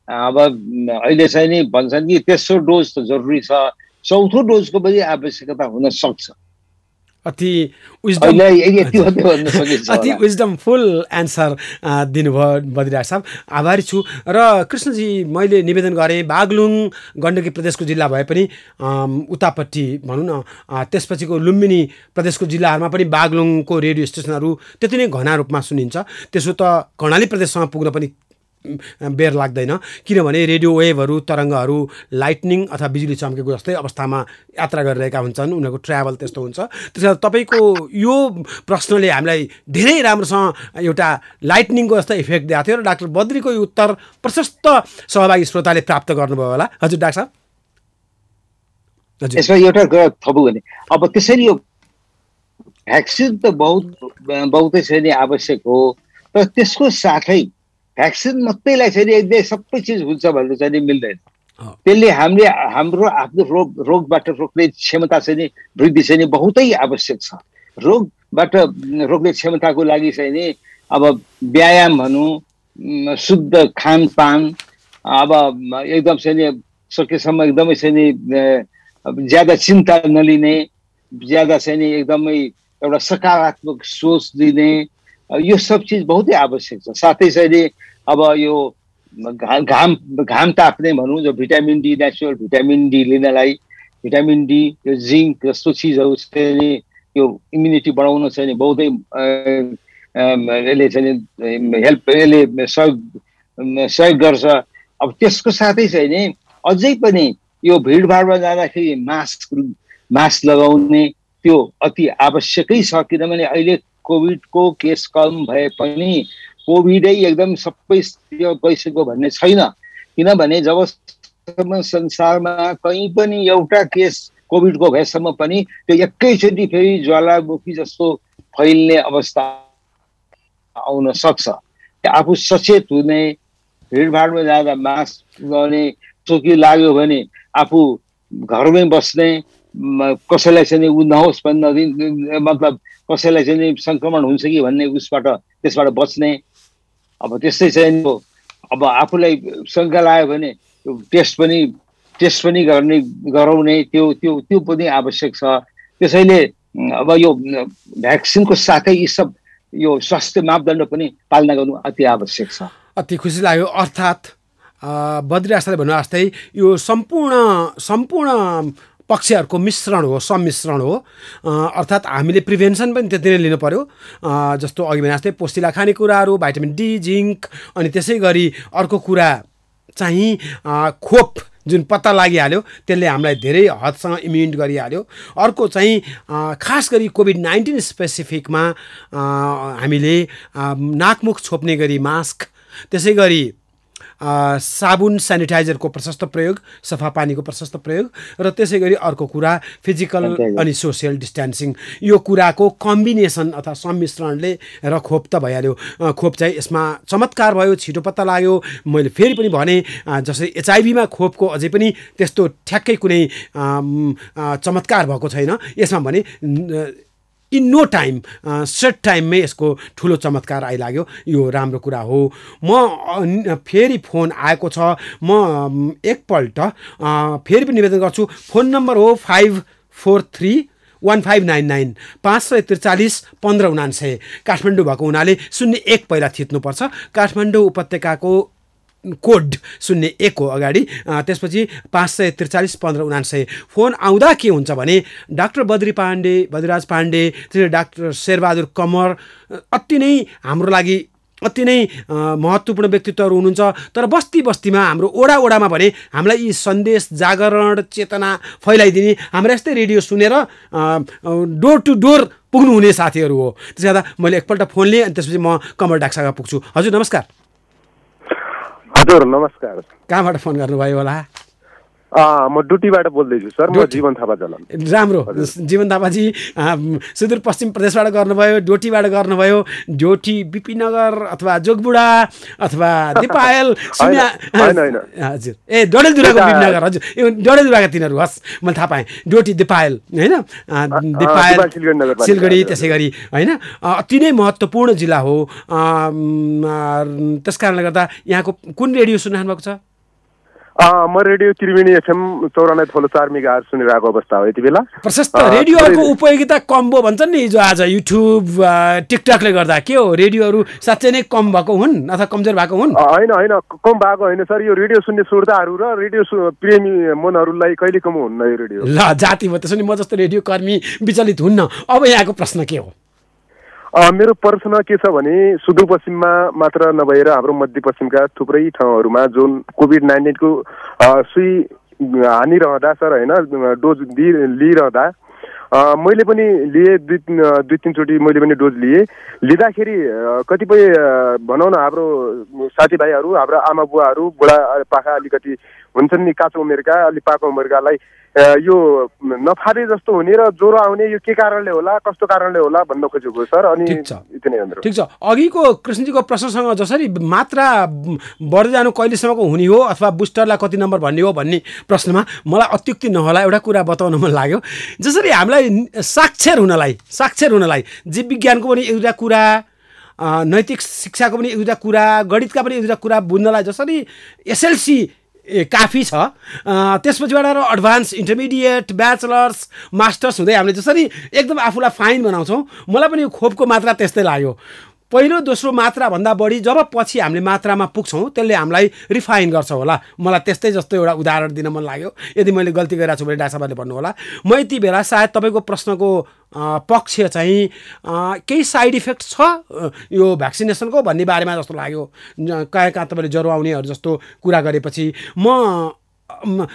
अब अहिले चाहिँ नि भन्छन् कि तेस्रो डोज त जरुरी छ चौथो डोजको पनि आवश्यकता हुन सक्छ। अति विजडम अति विजडम फुल एन्सर दिनुभयो बद्रिराज साहब। आभारी छु। र कृष्णजी मैले निवेदन गरेँ बागलुङ गण्डकी प्रदेशको जिल्ला भए पनि उतापट्टि भनौँ न त्यसपछिको लुम्बिनी प्रदेशको जिल्लाहरूमा पनि बागलुङको रेडियो स्टेसनहरू त्यति नै घना रूपमा सुनिन्छ। त्यसो त कर्णाली प्रदेशसँग पुग्न पनि बेर लाग्दैन। किनभने रेडियो वेभहरू तरङ्गहरू लाइटनिङ अथवा बिजुली चम्केको जस्तै अवस्थामा यात्रा गरिरहेका हुन्छन्। उनीहरूको ट्राभल त्यस्तो हुन्छ। त्यस कारण तपाईँको यो प्रश्नले हामीलाई धेरै राम्रोसँग एउटा लाइटनिङको जस्तो इफेक्ट दिएको थियो र डाक्टर बद्रीको यो उत्तर प्रशस्त सहभागी श्रोताले प्राप्त गर्नुभयो होला। हजुर डाक्टर साहब? यसमा एउटा थपौँ भने अब त्यसरी यो भ्याक्सिन त बहुत बहुतै नि आवश्यक हो। तर त्यसको साथै भ्याक्सिन मात्रैलाई चाहिँ नि एकदमै सबै चिज हुन्छ भनेर चाहिँ नि मिल्दैन। त्यसले हामीले हाम्रो आफ्नो रोग रोगबाट रोक्ने क्षमता चाहिँ नि वृद्धि चाहिँ नि बहुतै आवश्यक छ रोगबाट रोक्ने क्षमताको लागि चाहिँ नि अब व्यायाम भनौँ शुद्ध खानपान अब एकदम चाहिँ नि सकेसम्म एकदमै चाहिँ नि ज्यादा चिन्ता नलिने ज्यादा चाहिँ नि एकदमै एउटा सकारात्मक सोच दिने यो सब चिज बहुतै आवश्यक छ। साथै चाहिँ अब यो घाम घाम ताप्ने भनौँ जो vitamin D natural vitamin D लिनलाई भिटामिन डी यो जिङ्क जस्तो चिजहरू चाहिँ यो इम्युनिटी बढाउन चाहिँ बहुतै यसले चाहिँ हेल्प यसले सहयोग सहयोग गर्छ। अब त्यसको साथै चाहिँ नि अझै पनि यो भिडभाडमा जाँदाखेरि मास्क मास्क लगाउने त्यो अति आवश्यकै छ किनभने अहिले कोभिडको केस कम भए पनि कोभिडै एकदम सबै गइसक्यो भन्ने छैन। किनभने जबसम्म संसारमा कहीँ पनि एउटा केस कोभिडको भएसम्म पनि त्यो एकैचोटि फेरि ज्वालामुखी जस्तो फैल्ने अवस्था आउन सक्छ। आफू सचेत हुने भिडभाडमा जाँदा मास्क गर्ने चोकी लाग्यो भने आफू घरमै बस्ने कसैलाई चाहिँ ऊ नहोस् भन्ने मतलब कसैलाई चाहिँ सङ्क्रमण हुन्छ कि भन्ने उसबाट त्यसबाट बच्ने। अब त्यस्तै चाहिँ अब आफूलाई शङ्का लाग्यो भने टेस्ट पनि टेस्ट पनि गर्ने गराउने त्यो त्यो त्यो पनि आवश्यक छ। त्यसैले अब यो भ्याक्सिनको साथै यी सब यो स्वास्थ्य मापदण्ड पनि पालना गर्नु अति आवश्यक छ। अति खुसी लाग्यो। अर्थात् बद्री आस्थाले भन्नु जस्तै यो सम्पूर्ण सम्पूर्ण पक्षहरूको मिश्रण हो सम्मिश्रण हो। अर्थात् हामीले प्रिभेन्सन पनि त्यति नै लिनु पऱ्यो जस्तो अघि भने जस्तै पोस्टिला खानेकुराहरू भाइटामिन डी जिङ्क अनि त्यसै गरी अर्को कुरा चाहिँ खोप जुन पत्ता लागिहाल्यो त्यसले हामीलाई धेरै हदसँग इम्युन गरिहाल्यो। अर्को चाहिँ खास गरी कोभिड नाइन्टिन स्पेसिफिकमा हामीले नाकमुख छोप्ने गरी मास्क त्यसै गरी साबुन सेनिटाइजरको प्रशस्त प्रयोग सफा पानीको प्रशस्त प्रयोग र त्यसै गरी अर्को कुरा फिजिकल. अनि सोसियल डिस्टेन्सिङ। यो कुराको कम्बिनेसन अथवा सम्मिश्रणले र खोप त भइहाल्यो। खोप चाहिँ यसमा चमत्कार भयो छिटो पत्ता लाग्यो। मैले फेरि पनि भने अ, जस्तै एचआइभीमा खोपको अझै पनि त्यस्तो ठ्याक्कै कुनै चमत्कार भएको छैन। यसमा भने इन नो टाइम सर्ट टाइममै यसको ठुलो चमत्कार आइलाग्यो। यो राम्रो कुरा हो। म फेरि फोन आएको छ। म एकपल्ट फेरि पनि निवेदन गर्छु फोन नम्बर हो five four three one five nine nine पाँच सय त्रिचालिस पन्ध्र उनान्सय काठमाडौँ भएको हुनाले शून्य एक पहिला थिच्नुपर्छ। काठमाडौँ उपत्यकाको कोड शून्य एक हो अगाडि। त्यसपछि पाँच सय त्रिचालिस पन्ध्र उनान्सय फोन आउँदा के हुन्छ भने डाक्टर बद्री पाण्डे बद्रीराज पाण्डे त्यसरी डाक्टर शेरबहादुर कमर अति नै हाम्रो लागि अति नै महत्त्वपूर्ण व्यक्तित्वहरू हुनुहुन्छ। तर बस्ती बस्तीमा हाम्रो ओडा ओडामा भने हामीलाई यी सन्देश जागरण चेतना फैलाइदिने हाम्रो यस्तै रेडियो सुनेर डोर टु डोर पुग्नुहुने साथीहरू हो। त्यसले गर्दा मैले एकपल्ट फोन लिएँ अनि त्यसपछि म कमल डाक्सागा पुग्छु। हजुर नमस्कार। हजुर नमस्कार। कहाँबाट फोन गर्नुभयो होला? म डुटीबाट बोल्दैछु सर। म। जीवन थापा जलन राम्रो। जीवन थापाजी सुदूरपश्चिम प्रदेशबाट गर्नुभयो डोटीबाट गर्नुभयो डोटी बिपिनगर अथवा जोगबुढा अथवा दिपायल। हजुर। ए डडेलधुराको बिपिनगर हजुर। ए डडेलधुराका तिनीहरू हस् मैले थाहा पाएँ। डोटी दिपायल होइन? दिपायल सिलगढी त्यसै गरी होइन? अति नै महत्त्वपूर्ण जिल्ला हो। त्यस कारणले गर्दा यहाँको कुन रेडियो सुनिरहनु भएको छ? म रेडियो त्रिवेणी एफएम चौरानब्बे थोलो चार मेगा सुनिरहेको अवस्था हो यति बेला। प्रशस्त रेडियोहरूको उपयोगिता कम भयो भन्छन् नि हिजो आज युट्युब टिकटकले गर्दा। के हो? रेडियोहरू साँच्चै नै कम भएको हुन् अथवा कमजोर भएको हुन्? होइन होइन कम भएको होइन सर। यो रेडियो सुन्ने श्रोताहरू र रेडियो प्रेमी मनहरूलाई कहिले कम हुन्न यो रेडियो? ल जाति भयो त्यसो भने म जस्तो रेडियो कर्मी विचलित हुन्न। अब यहाँको प्रश्न के हो? मेरो प्रश्न के छ भने सुदूरपश्चिममा मात्र नभएर हाम्रो मध्यपश्चिमका थुप्रै ठाउँहरूमा जुन कोभिड नाइन्टिनको सुई हानिरहँदा सर होइन डोज दिइ लिइरहँदा मैले पनि लिएँ दुई दुई तिनचोटि मैले पनि डोज लिएँ। लिँदाखेरि कतिपय भनौँ न हाम्रो साथीभाइहरू हाम्रा आमा बुवाहरू बुढा पाखा अलिकति हुन्छन् नि काँचो उमेरका अलिक पाको उमेरकालाई यो नफारे जस्तो हुने र ज्वरो आउने यो के कारणले होला कस्तो कारणले होला भन्न खोजेको सर? अनि ठिक छ। अघिको कृष्णजीको प्रश्नसँग जसरी मात्रा बढ्दै जानु कहिलेसम्मको हुने हो अथवा बुस्टरलाई कति नम्बर भन्ने हो भन्ने प्रश्नमा मलाई अत्युक्ति नहोला एउटा कुरा बताउन मन लाग्यो। जसरी हामीलाई साक्षर हुनलाई साक्षर हुनलाई जीव विज्ञानको पनि एउटा कुरा नैतिक शिक्षाको पनि एउटा कुरा गणितका पनि एउटा कुरा बुझ्नलाई जसरी एसएलसी ए काफी छ। त्यसपछिबाट र एडभान्स इन्टरमिडिएट ब्याचलर्स मास्टर्स हुँदै हामीले जसरी एकदम आफूलाई फाइन बनाउँछौँ। मलाई पनि यो खोपको मात्रा त्यस्तै लाग्यो। पहिलो दोस्रो मात्राभन्दा बढी जब पछि हामीले मात्रामा पुग्छौँ त्यसले हामीलाई रिफाइन गर्छ होला। मलाई त्यस्तै जस्तो एउटा उदाहरण दिन मन लाग्यो। यदि मैले गल्ती गरिरहेको छु भने डाक्टर भन्नु होला म यति बेला सायद तपाईँको प्रश्नको पक्ष चाहिँ केही साइड इफेक्ट छ यो भ्याक्सिनेसनको भन्ने बारेमा जस्तो लाग्यो। कहाँ कहाँ तपाईँले ज्वरो आउनेहरू जस्तो कुरा गरेपछि म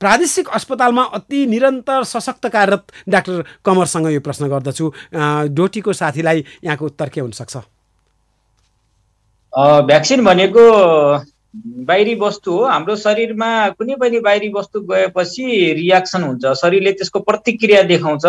प्रादेशिक अस्पतालमा अति निरन्तर सशक्त कार्यरत डाक्टर कमरसँग यो प्रश्न गर्दछु। डोटीको साथीलाई यहाँको उत्तर के हुनसक्छ? भ्याक्सिन भनेको बाहिरी वस्तु हो। हाम्रो शरीरमा कुनै पनि बाहिरी वस्तु गएपछि रियाक्सन हुन्छ। शरीरले त्यसको प्रतिक्रिया देखाउँछ।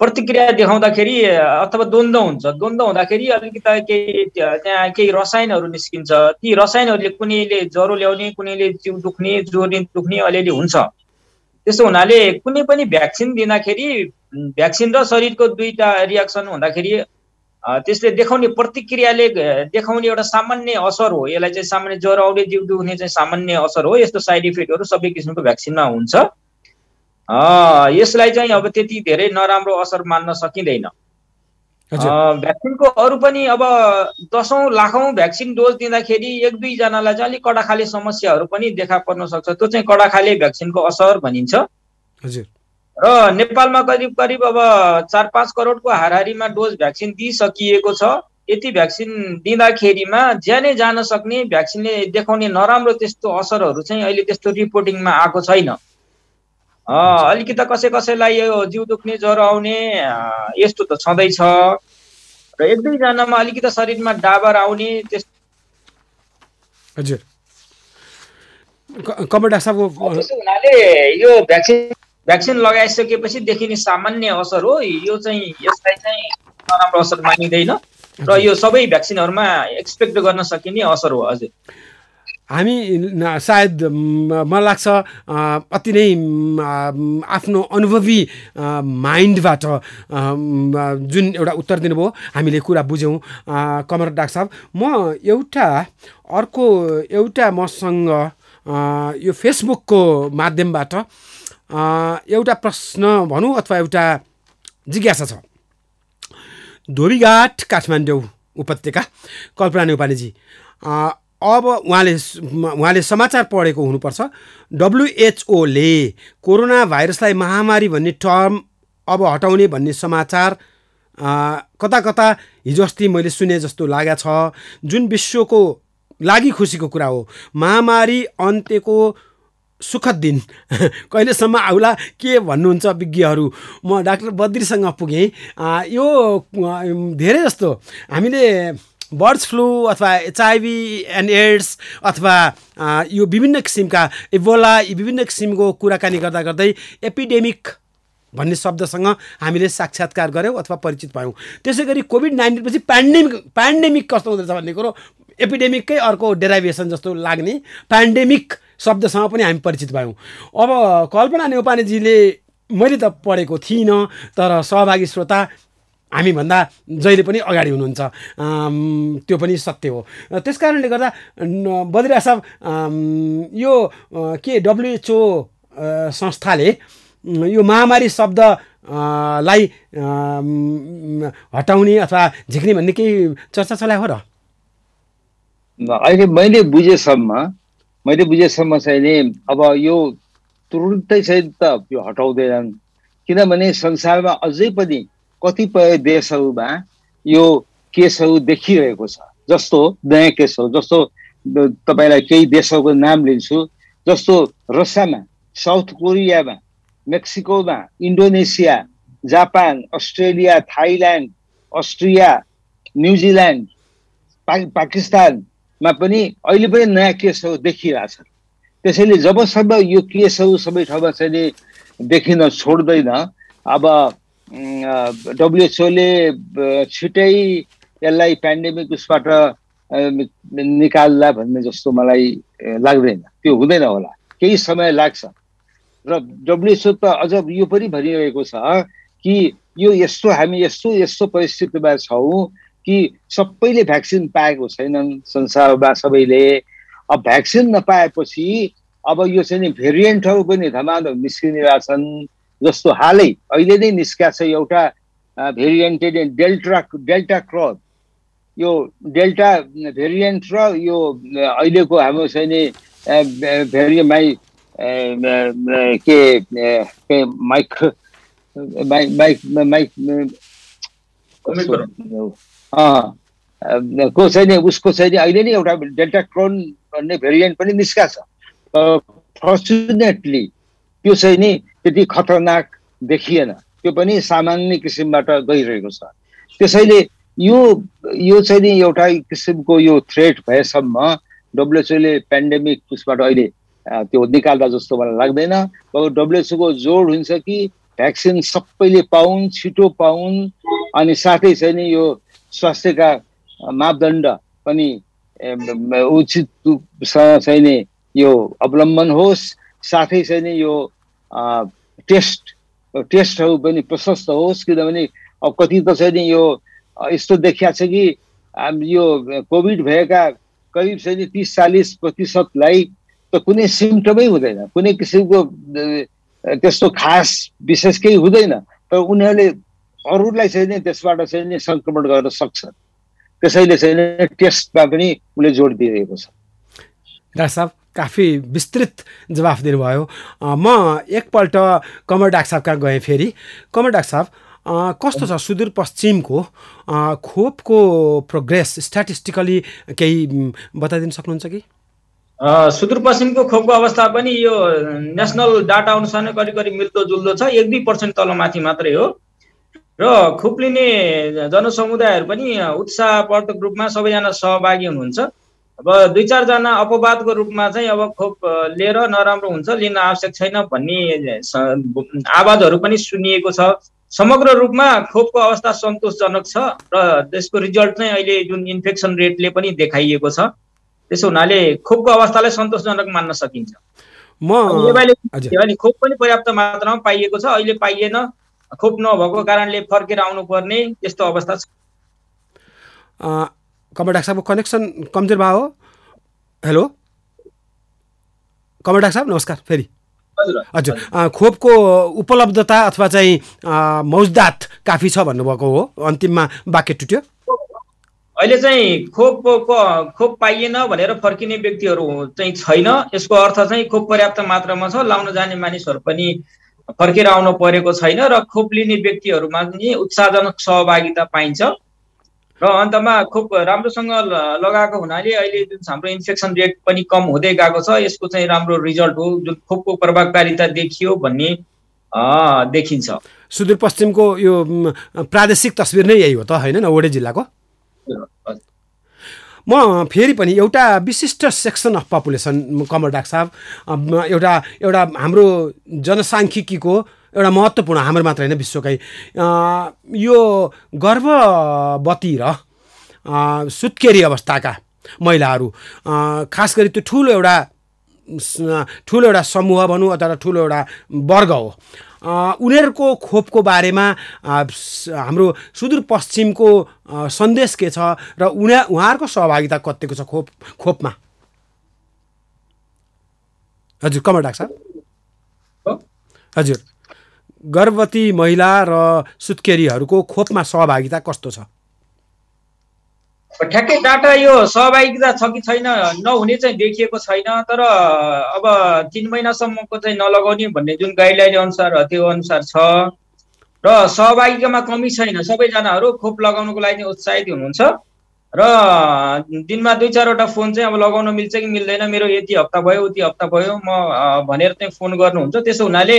प्रतिक्रिया देखाउँदाखेरि अथवा द्वन्द्व हुन्छ। द्वन्द्व हुँदाखेरि अलिकति केही त्यहाँ केही रसायनहरू निस्किन्छ। ती रसायनहरूले कुनैले ज्वरो ल्याउने कुनैले जिउ दुख्ने जोर्नी दुख्ने अलिअलि हुन्छ। त्यस्तो हुनाले कुनै पनि भ्याक्सिन दिँदाखेरि भ्याक्सिन र शरीरको दुईटा रियाक्सन हुँदाखेरि त्यसले देखाउने प्रतिक्रियाले देखाउने एउटा सामान्य असर हो। यसलाई चाहिँ सामान्य ज्वरो आउने जिउ दुख्ने चाहिँ सामान्य असर हो। यस्तो साइड इफेक्टहरू सबै किसिमको भ्याक्सिनमा हुन्छ। यसलाई चाहिँ अब त्यति धेरै नराम्रो असर मान्न सकिँदैन। भ्याक्सिनको अरू पनि अब दसौँ लाखौँ भ्याक्सिन डोज दिँदाखेरि एक दुईजनालाई चाहिँ अलिक कडाखाले समस्याहरू पनि देखा पर्न सक्छ। त्यो चाहिँ कडाखाले भ्याक्सिनको असर भनिन्छ। हजुर। र नेपालमा करिब करिब अब चार पाँच करोडको हाराहारीमा डोज भ्याक्सिन दिइसकिएको छ। यति भ्याक्सिन दिँदाखेरिमा ज्यानै जान सक्ने भ्याक्सिनले देखाउने नराम्रो त्यस्तो असरहरू चाहिँ अहिले त्यस्तो रिपोर्टिङमा आएको छैन। अलिकति कसै कसैलाई यो जिउ दुख्ने ज्वरो आउने यस्तो त छँदैछ। र एक दुईजनामा अलिकति शरीरमा डाबर आउने त्यस हजुर। हुनाले यो भ्याक्सिन भ्याक्सिन लगाइसकेपछि देखिने सामान्य असर हो। यो चाहिँ यसलाई चाहिँ नराम्रो असर मानिँदैन। र यो सबै भ्याक्सिनहरूमा एक्सपेक्ट गर्न सकिने असर हो हजुर। हामी सायद मलाई लाग्छ अति नै आफ्नो अनुभवी माइन्डबाट जुन एउटा उत्तर दिनुभयो हामीले कुरा बुझ्यौँ। कमर डाक्टर साहब म एउटा अर्को एउटा मसँग यो फेसबुकको माध्यमबाट एउटा प्रश्न भनौँ अथवा एउटा जिज्ञासा छ। धोबीघाट काठमाडौँ उपत्यका कल्पना नेपालीजी अब उहाँले उहाँले समाचार पढेको हुनुपर्छ। डब्लुएचओले कोरोना भाइरसलाई महामारी भन्ने टर्म अब हटाउने भन्ने समाचार कता कता हिजो अस्ति मैले सुने जस्तो लागेको छ। जुन विश्वको लागि खुसीको कुरा हो महामारी अन्त्यको सुखद दिन कहिलेसम्म आउला? के भन्नुहुन्छ विज्ञहरू? म डाक्टर बद्रीसँग पुगेँ। यो धेरै जस्तो। हामीले बर्ड्स फ्लू अथवा एचआइभी एन्ड एड्स अथवा यो विभिन्न किसिमका इभोला यी विभिन्न किसिमको कुराकानी गर्दा गर्दै एपिडेमिक भन्ने शब्दसँग हामीले साक्षात्कार गऱ्यौँ अथवा परिचित भयौँ। त्यसै गरी कोभिड नाइन्टिन पछि पेन्डेमिक पेन्डेमिक कस्तो हुँदो रहेछ भन्ने कुरो एपिडेमिककै अर्को डेराइभेसन जस्तो लाग्ने। पेन्डेमिक शब्दसँग पनि हामी परिचित भयौँ। अब कल्पना नेौपानेजीले मैले त पढेको थिइनँ तर सहभागी श्रोता हामीभन्दा जहिले पनि अगाडि हुनुहुन्छ। त्यो पनि सत्य हो। त्यस कारणले गर्दा बद्रिया साहब यो के डब्लुएचओ संस्थाले यो महामारी शब्द लाई हटाउने अथवा झिक्ने भन्ने केही चर्चा चलायो र? अहिले मैले बुझेसम्म मैले बुझेसम्म चाहिँ अब यो तुरुन्तै चाहिँ त यो हटाउँदैनन्। किनभने संसारमा अझै पनि कतिपय देशहरूमा यो केसहरू देखिरहेको छ। जस्तो नयाँ केसहरू जस्तो तपाईँलाई केही देशहरूको नाम लिन्छु जस्तो रसियामा साउथ कोरियामा मेक्सिकोमा Indonesia Japan Australia Thailand Austria New Zealand पा पाकिस्तानमा पनि अहिले पनि नयाँ केसहरू देखिरहेछ। त्यसैले जबसम्म यो केसहरू सबै ठाउँमा चाहिँ देखिन छोड्दैन अब डब्लुएचओले छिटै यसलाई पेन्डेमिक उसबाट निकाल्ला भन्ने जस्तो मलाई लाग्दैन। त्यो हुँदैन होला। केही समय लाग्छ। र डब्लुएचओ त अझ यो पनि भनिरहेको छ कि यो यस्तो हामी यस्तो यस्तो परिस्थितिमा छौँ कि सबैले भ्याक्सिन पाएको छैनन् संसारमा सबैले। अब भ्याक्सिन नपाएपछि अब यो चाहिँ नि भेरिएन्टहरू पनि धमाधम निस्किने छन् जस्तो हालै। अहिले नै निस्किया छ एउटा भेरिएन्ट डेल्टा डेल्टा क्रस। यो डेल्टा भेरिएन्ट र यो अहिलेको हाम्रो चाहिँ नि भेरिएन्ट के माइक माइक माइक माइक को चाहिँ नि उसको चाहिँ नि अहिले नै एउटा डेल्टा क्रोन भन्ने भेरिएन्ट पनि निस्का छ। फर्चुनेटली त्यो चाहिँ नि त्यति खतरनाक देखिएन। त्यो पनि सामान्य किसिमबाट गइरहेको छ। त्यसैले यो यो चाहिँ नि एउटा किसिमको यो थ्रेट भएसम्म डब्लुएचओले पेन्डेमिक उसबाट अहिले त्यो निकाल्दा जस्तो मलाई लाग्दैन। डब्लुएचओको जोड हुन्छ कि भ्याक्सिन सबैले पाउन् छिटो पाउन् अनि साथै चाहिँ नि यो स्वास्थ्यका मापदण्ड पनि उचित चाहिँ नि यो अवलम्बन होस्। साथै चाहिँ नि यो टेस्ट टेस्टहरू पनि प्रशस्त होस्। किनभने अब कति त चाहिँ नि यो यस्तो देखिया छ कि यो कोभिड भएका करिब चाहिँ नि तिस चालिस प्रतिशतलाई त कुनै सिम्टमै हुँदैन। कुनै किसिमको त्यस्तो खास विशेष केही हुँदैन। तर उनीहरूले अरूलाई चाहिँ नि त्यसबाट चाहिँ नि सङ्क्रमण गर्न सक्छ। त्यसैले चाहिँ टेस्टमा पनि उसले जोड दिइरहेको छ। डाक्टर साहब काफी विस्तृत जवाफ दिनुभयो। म एकपल्ट कमर डाक्टर साहब कहाँ गएँ फेरि। कमर डाक्टर साहब कस्तो छ सुदूरपश्चिमको खोपको प्रोग्रेस? स्ट्याटिस्टिकली केही बताइदिनु सक्नुहुन्छ कि? सुदूरपश्चिमको खोपको अवस्था पनि यो नेसनल डाटा अनुसार नै करिब करिब मिल्दो जुल्दो छ। एक दुई पर्सेन्ट तलमाथि मात्रै हो। र खोप लिने जनसमुदायहरू पनि उत्साहवर्धक रूपमा सबैजना सहभागी हुनुहुन्छ। अब दुई चारजना अपवादको रूपमा चाहिँ अब खोप लिएर नराम्रो हुन्छ लिन आवश्यक छैन भन्ने आवाजहरू पनि सुनिएको छ। समग्र रूपमा खोपको अवस्था सन्तोषजनक छ र त्यसको रिजल्ट चाहिँ अहिले जुन इन्फेक्सन रेटले पनि देखाइएको छ त्यसो हुनाले खोपको अवस्थालाई सन्तोषजनक मान्न सकिन्छ। म खोप पनि पर्याप्त मात्रामा पाइएको छ। अहिले पाइएन। खोप नभएको कारणले फर्केर आउनुपर्ने त्यस्तो अवस्था छ। कमल डाक्टर साहबको कनेक्सन कमजोर भयो हो। हेलो कमल डाक्टर साहब नमस्कार फेरि। हजुर। खोपको उपलब्धता अथवा चाहिँ मौजदात काफी छ भन्नुभएको हो। अन्तिममा वाक्य टुट्यो। अहिले चाहिँ खोप खोप पाइएन भनेर फर्किने व्यक्तिहरू चाहिँ छैन। यसको अर्थ चाहिँ खोप पर्याप्त मात्रामा छ। लाउन जाने मानिसहरू पनि फर्केर आउनु परेको छैन र खोप लिने व्यक्तिहरूमा पनि उत्साहजनक सहभागिता पाइन्छ। र अन्तमा खोप राम्रोसँग लगाएको हुनाले अहिले जुन हाम्रो इन्फेक्सन रेट पनि कम हुँदै गएको छ यसको चाहिँ राम्रो रिजल्ट हो जुन खोपको प्रभावकारिता देखियो भन्ने देखिन्छ। सुदूरपश्चिमको यो प्रादेशिक तस्विर नै यही हो त होइन ओडे जिल्लाको? म फेरि पनि एउटा विशिष्ट section of population Kamal doctor साहब एउटा एउटा हाम्रो जनसाङ्ख्यिकीको एउटा महत्त्वपूर्ण हाम्रो मात्र होइन विश्वकै यो गर्भवती र सुत्केरी अवस्थाका महिलाहरू खास गरी त्यो ठुलो एउटा ठुलो एउटा समूह भनौँ अथवा ठुलो एउटा वर्ग हो। उनीहरूको खोपको बारेमा हाम्रो सुदूरपश्चिमको सन्देश के छ र उनीहरू उहाँहरूको सहभागिता कतिको छ खोप खोपमा? हजुर कमल डाक्टर साहब। हजुर। गर्भवती महिला र सुत्केरीहरूको खोपमा सहभागिता कस्तो छ? ठ्याक्कै डाटा यो सहभागिता छ कि छैन नहुने चाहिँ देखिएको छैन तर अब तिन महिनासम्मको चाहिँ नलगाउने भन्ने जुन गाइडलाइन अनुसार त्यो अनुसार छ। र सहभागितामा कमी छैन। सबैजनाहरू खोप लगाउनुको लागि उत्साहित हुनुहुन्छ। र दिनमा दुई चारवटा फोन चाहिँ अब लगाउन मिल्छ कि मिल्दैन? मेरो यति हप्ता भयो उति हप्ता भयो। म भनेर चाहिँ फोन गर्नुहुन्छ। त्यसो हुनाले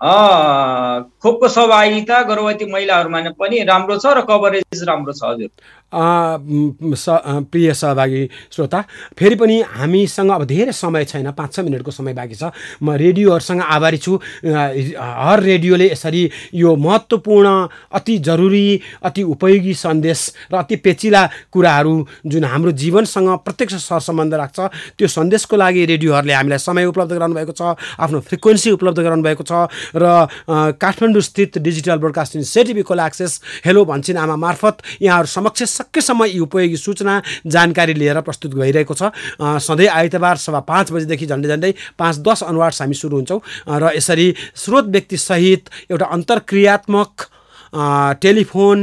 खोपको सहभागिता गर्भवती महिलाहरूमा पनि राम्रो छ र कभरेज राम्रो छ हजुर। प्रिय सहभागी श्रोता फेरि पनि हामीसँग अब धेरै समय छैन पाँच छ मिनटको समय बाँकी छ। म रेडियोहरूसँग आभारी छु। हर रेडियोले यसरी यो महत्त्वपूर्ण अति जरुरी अति उपयोगी सन्देश र अति पेचिला कुराहरू जुन हाम्रो जीवनसँग प्रत्यक्ष सरसम्बन्ध राख्छ त्यो सन्देशको लागि रेडियोहरूले हामीलाई समय उपलब्ध गराउनु भएको छ आफ्नो फ्रिक्वेन्सी उपलब्ध गराउनु भएको छ र काठमाडौँ स्थित डिजिटल ब्रोडकास्टिङ सेटिभी खोला एक्सेस हेलो भन्छन् आमा मार्फत यहाँहरू समक्ष सकेसम्म यी उपयोगी सूचना जानकारी लिएर प्रस्तुत भइरहेको छ। सधैँ आइतबार सभा पाँच बजीदेखि झन्डै झन्डै पाँच दस अनुवार्स हामी सुरु हुन्छौँ। र यसरी स्रोत व्यक्तिसहित एउटा अन्तर्क्रियात्मक टेलिफोन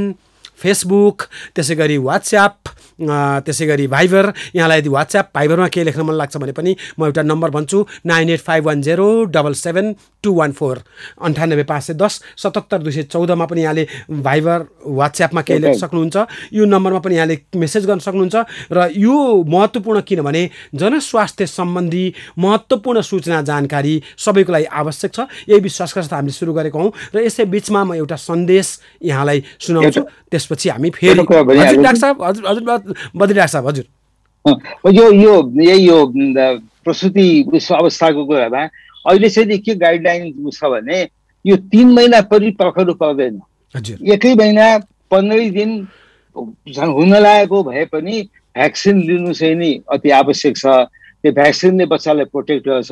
फेसबुक त्यसै गरी वाट्सएप त्यसै गरी भाइबर यहाँलाई यदि वाट्सएप भाइबरमा केही लेख्न मन लाग्छ भने पनि म एउटा नम्बर भन्छु nine eight five one zero double seven two one four. अन्ठानब्बे पाँच सय दस सतहत्तर दुई सय चौधमा पनि यहाँले भाइबर वाट्सएपमा केही लेख्न सक्नुहुन्छ। यो नम्बरमा पनि यहाँले मेसेज गर्न सक्नुहुन्छ र यो महत्त्वपूर्ण किनभने जनस्वास्थ्य सम्बन्धी महत्त्वपूर्ण सूचना जानकारी सबैको लागि आवश्यक छ। यही विश्वासका साथ हामीले सुरु गरेको हौँ र यसै बिचमा म एउटा सन्देश यहाँलाई सुनाउँछु। त्यसपछि हामी फेरि हजुर डाक्टर साहब हजुर हजुर बद्री साहब हजुर। यो यो यही यो प्रसुति अवस्थाको कुरामा अहिले चाहिँ के गाइडलाइन छ भने यो तिन महिना परिपक्वहरू पर्दैन। एकै महिना पन्ध्रै दिन हुन लागेको भए पनि भ्याक्सिन लिनु चाहिँ नि अति आवश्यक छ। त्यो भ्याक्सिनले बच्चालाई प्रोटेक्ट गर्छ।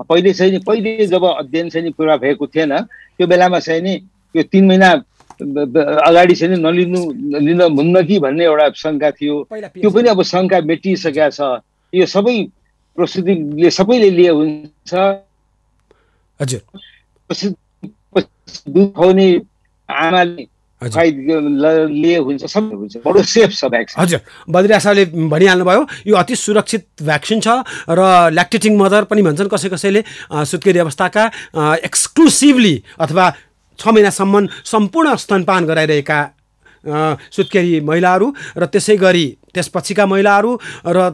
पहिले चाहिँ नि पहिले जब अध्ययन चाहिँ नि पुरा भएको थिएन त्यो बेलामा चाहिँ नि यो तिन महिना अगाडि चाहिँ नलिनु लिन हुन्न कि भन्ने एउटा शङ्का थियो। त्यो पनि अब शङ्का मेटिसकेका छ। यो सबै प्रस्तुतिले सबैले लिए हुन्छ। दुध खुवाउने आमाले हजुर। बद्रिया साहबले भनिहाल्नुभयो यो अति सुरक्षित भ्याक्सिन छ र ल्याक्टेटिङ मदर पनि भन्छन् कसै कसैले सुत्केरी अवस्थाका एक्सक्लुसिभली अथवा छ महिनासम्म सम्पूर्ण स्तनपान गराइरहेका सुत्केरी महिलाहरू र त्यसै गरी त्यसपछिका महिलाहरू र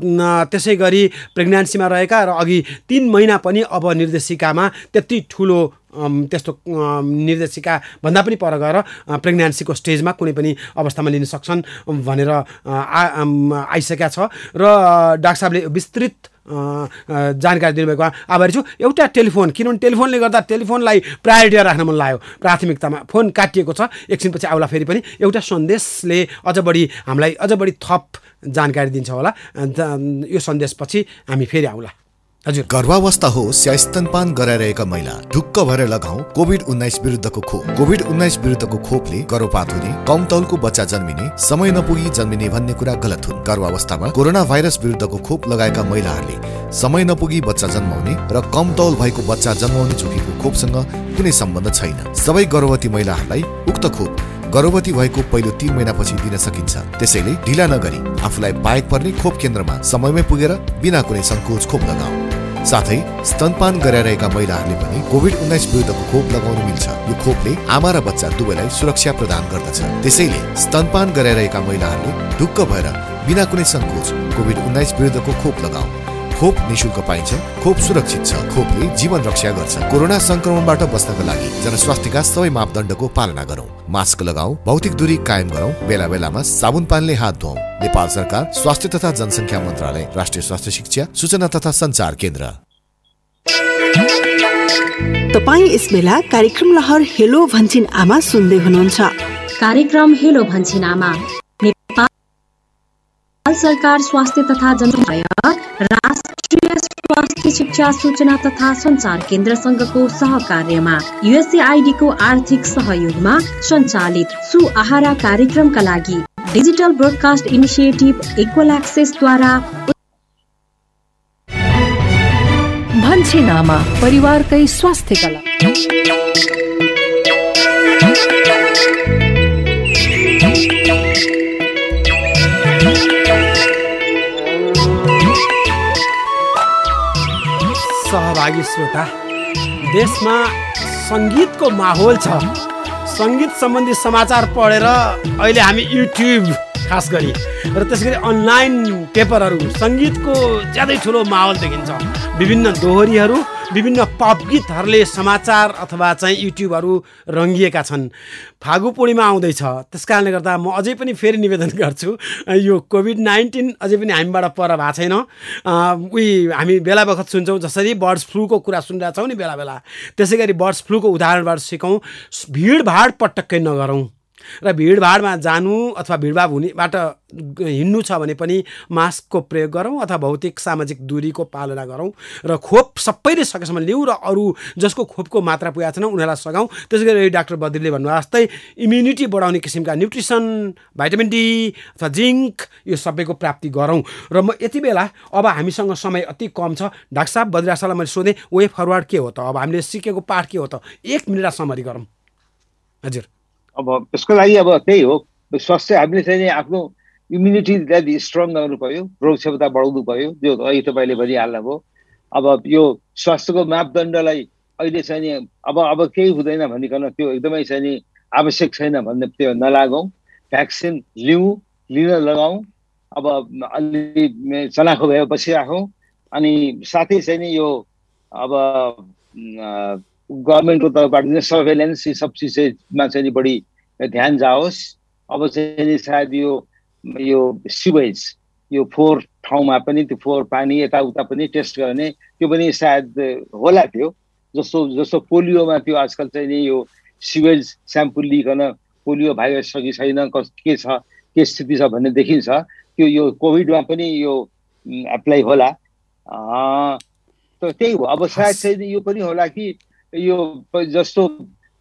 त्यसै गरी प्रेग्नेन्सीमा रहेका र अघि तिन महिना पनि अब निर्देशिकामा त्यति ठुलो त्यस्तो निर्देशिका भन्दा पनि पर गएर प्रेग्नेन्सीको स्टेजमा कुनै पनि अवस्थामा लिन सक्छन् भनेर आइसकेका छ। र डाक्टर साहबले विस्तृत जानकारी दिनुभएको आभारी छु। एउटा टेलिफोन किनभने टेलिफोनले गर्दा टेलिफोनलाई प्रायोरिटी राख्न मन लाग्यो। प्राथमिकतामा फोन काटिएको छ। एकछिनपछि आउला फेरि पनि एउटा सन्देशले अझ बढी हामीलाई अझ बढी थप जानकारी दिन्छ होला। यो सन्देशपछि हामी फेरि आउँला। हजुर। गर्भावस्था होस् या स्तनपान गराइरहेका महिला ढुक्क भएर लगाऊ कोभिड उन्नाइस विरुद्धको खोप। कोभिड उन्नाइस विरुद्धको खोपले गर्भपात हुने कम तौलको बच्चा जन्मिने समय नपुगी जन्मिने भन्ने कुरा गलत हुन्। गर्भावस्थामा कोरोना भाइरस विरुद्धको खोप लगाएका महिलाहरूले समय नपुगी बच्चा जन्माउने र कम तौल भएको बच्चा जन्माउने जोखिमको खोपसँग कुनै सम्बन्ध छैन। सबै गर्भवती महिलाहरूलाई उक्त खोप गर्भवती भएको पहिलो तिन महिनापछि दिन सकिन्छ। त्यसैले ढिला नगरी आफूलाई बाहेक पर्ने खोप केन्द्रमा समयमै पुगेर बिना कुनै सङ्कोच खोप लगाऊ। साथै स्तनपान गराइरहेका महिलाहरूले पनि कोभिड उन्नाइस विरुद्धको खोप लगाउनु मिल्छ। यो खोपले आमा र बच्चा दुवैलाई सुरक्षा प्रदान गर्दछ। त्यसैले स्तनपान गराइरहेका महिलाहरूले ढुक्क भएर बिना कुनै सङ्कोच कोभिड उन्नाइस विरुद्धको खोप लगाऊ। खोप निशुल्क पाइन्छ। खोप सुरक्षित छ। खोपले जीवन रक्षा गर्छ। कोरोना संक्रमणबाट बस्नका लागि जनस्वास्थ्यका सबै मापदण्डको पालना गरौँ। मास्क लगाऊ भौतिक दूरी कायम गरौँ। बेला बेलामा साबुन पानीले हात धुवाउ। नेपाल सरकार स्वास्थ्य तथा जनसङ्ख्या मन्त्रालय राष्ट्रिय स्वास्थ्य शिक्षा सूचना तथा संचार केन्द्र। तपाईँ यस बेला कार्यक्रम लहर हेलो भन्छिन आमा सुन्दै हुनुहुन्छ। कार्यक्रम हेलो भन्छिन आमा। नेपाल सरकार स्वास्थ्य तथा जनसङ्ख्या राष्ट्रिय स्वास्थ्य शिक्षा सूचना तथा संचार केन्द्रसँगको सहकार्यमा युएसएआइडीको आर्थिक सहयोगमा सञ्चालित सुआहारा कार्यक्रमका लागि डिजिटल ब्रोडकास्ट इनिसिएटिभ इक्वल एक्सेसद्वारा परिवारकै स्वास्थ्यका लागि सहभागी श्रोता देशमा सङ्गीतको माहौल छ। सङ्गीत सम्बन्धी समाचार पढेर अहिले हामी युट्युब खास गरी र त्यसै गरी अनलाइन पेपरहरू सङ्गीतको ज्यादै ठुलो माहौल देखिन्छ। विभिन्न दोहोरीहरू विभिन्न पप गीतहरूले समाचार अथवा चाहिँ युट्युबहरू रङ्गिएका छन्। फागु पूर्णिमा आउँदैछ। त्यस कारणले गर्दा म अझै पनि फेरि निवेदन गर्छु यो कोभिड नाइन्टिन अझै पनि हामीबाट पर भएको छैन। उही हामी बेला बखत सुन्छौँ जसरी बर्ड्स फ्लूको कुरा सुनिरहेको छौँ नि बेला बेला। त्यसै गरी बर्ड्स फ्लूको उदाहरणबाट सिकौँ। भिडभाड पटक्कै नगरौँ। र भिडभाडमा जानु अथवा भिडभाड हुनेबाट हिँड्नु छ भने पनि मास्कको प्रयोग गरौँ अथवा भौतिक सामाजिक दूरीको पालना गरौँ र खोप सबैले सकेसम्म लिउँ र अरू जसको खोपको मात्रा पुगेको छैन उनीहरूलाई सघाउँ। त्यसै गरी डाक्टर बद्रीले भन्नुभयो जस्तै इम्युनिटी बढाउने किसिमका न्युट्रिसन भाइटामिन डी अथवा जिङ्क यो सबैको प्राप्ति गरौँ। र म यति बेला अब हामीसँग समय अति कम छ। डाक्टर साहब बद्रासालाई मैले सोधेँ वे फरवार्ड के हो त? अब हामीले सिकेको पाठ के हो त? एक मिनट समरी गरौँ। हजुर। अब त्यसको लागि अब त्यही हो। स्वास्थ्य हामीले चाहिँ आफ्नो इम्युनिटीलाई स्ट्रङ गर्नु पऱ्यो रोग क्षमता बढाउनु पऱ्यो जो अहिले तपाईँले भनिहाल्नुभयो। अब यो स्वास्थ्यको मापदण्डलाई अहिले चाहिँ नि अब अब केही हुँदैन भनिकन त्यो एकदमै चाहिँ नि आवश्यक छैन भन्ने त्यो नलागौँ। भ्याक्सिन लिउँ लिन लगाउँ। अब अलि चलाखो भए बसिराखौँ अनि साथै चाहिँ नि यो अब गभर्मेन्टको तर्फबाट सर्भेलेन्स यी सब चिजमा चाहिँ बढी ध्यान जाओस्। अब चाहिँ सायद यो यो सिवेज यो फोहोर ठाउँमा पनि त्यो फोहोर पानी यताउता पनि टेस्ट गर्ने त्यो पनि सायद होला त्यो। जस्तो जस्तो पोलियोमा त्यो आजकल चाहिँ नि यो सिवेज स्याम्पल लिइकन पोलियो भाइरस छ कि छैन कस के छ के स्थिति छ भन्ने देखिन्छ। त्यो यो कोभिडमा पनि यो एप्लाई होला। त्यही हो। अब सायद चाहिँ यो पनि होला कि यो जस्तो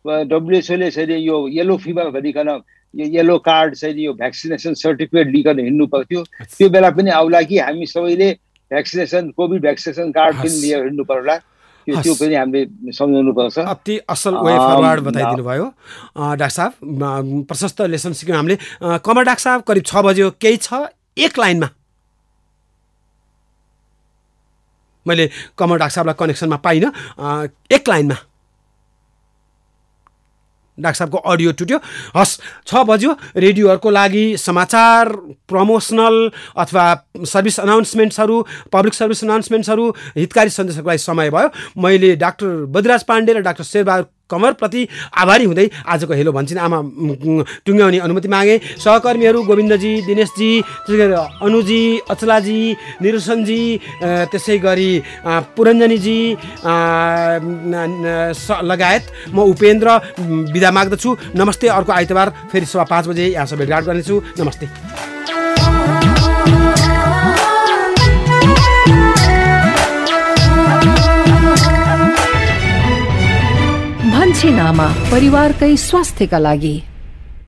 डब्लुएचओले चाहिँ यो येलो फिभर भनिकन यो येलो कार्ड चाहिँ यो भ्याक्सिनेसन सर्टिफिकेट लिइकन हिँड्नु पर्थ्यो। त्यो बेला पनि आउला कि हामी सबैले भ्याक्सिनेसन कोभिड भ्याक्सिनेसन कार्ड पनि लिएर हिँड्नु पर्ला। त्यो त्यो पनि हामीले सम्झाउनु पर्छ। अति असल वे फरवार्ड बताइदिनु भयो। डाक्टर साहब प्रशस्त लेसन सिक्यौँ हामीले। कमर डाक्टर साहब करिब छ बज्यो। केही छ? एक लाइनमा। मैले कमर डाक्टर साहबलाई कनेक्सनमा पाइनँ एक लाइनमा। डाक्टर साहबको अडियो टुट्यो। हस् छ बज्यो। रेडियोहरूको लागि समाचार प्रमोसनल अथवा सर्भिस अनाउन्समेन्ट्सहरू पब्लिक सर्भिस अनाउन्समेन्ट्सहरू हितकारी सन्देशहरूको लागि समय भयो। मैले डाक्टर बद्राज पाण्डे र डाक्टर शेरबहादुर कमरप्रति आभारी हुँदै आजको हेलो भन्छन्। आमा टुङ्ग्याउने अनुमति मागे। सहकर्मीहरू गोविन्दजी दिनेशजी त्यसै गरी अनुजी अचलाजी निरुसनजी त्यसै गरी पुरञ्जनीजी लगायत म उपेन्द्र बिदा माग्दछु। नमस्ते अर्को आइतबार फेरि सभा पाँच बजे यहाँ भेटघाट गर्नेछु। नमस्ते। नामा परिवारकै स्वास्थ्यका लागि।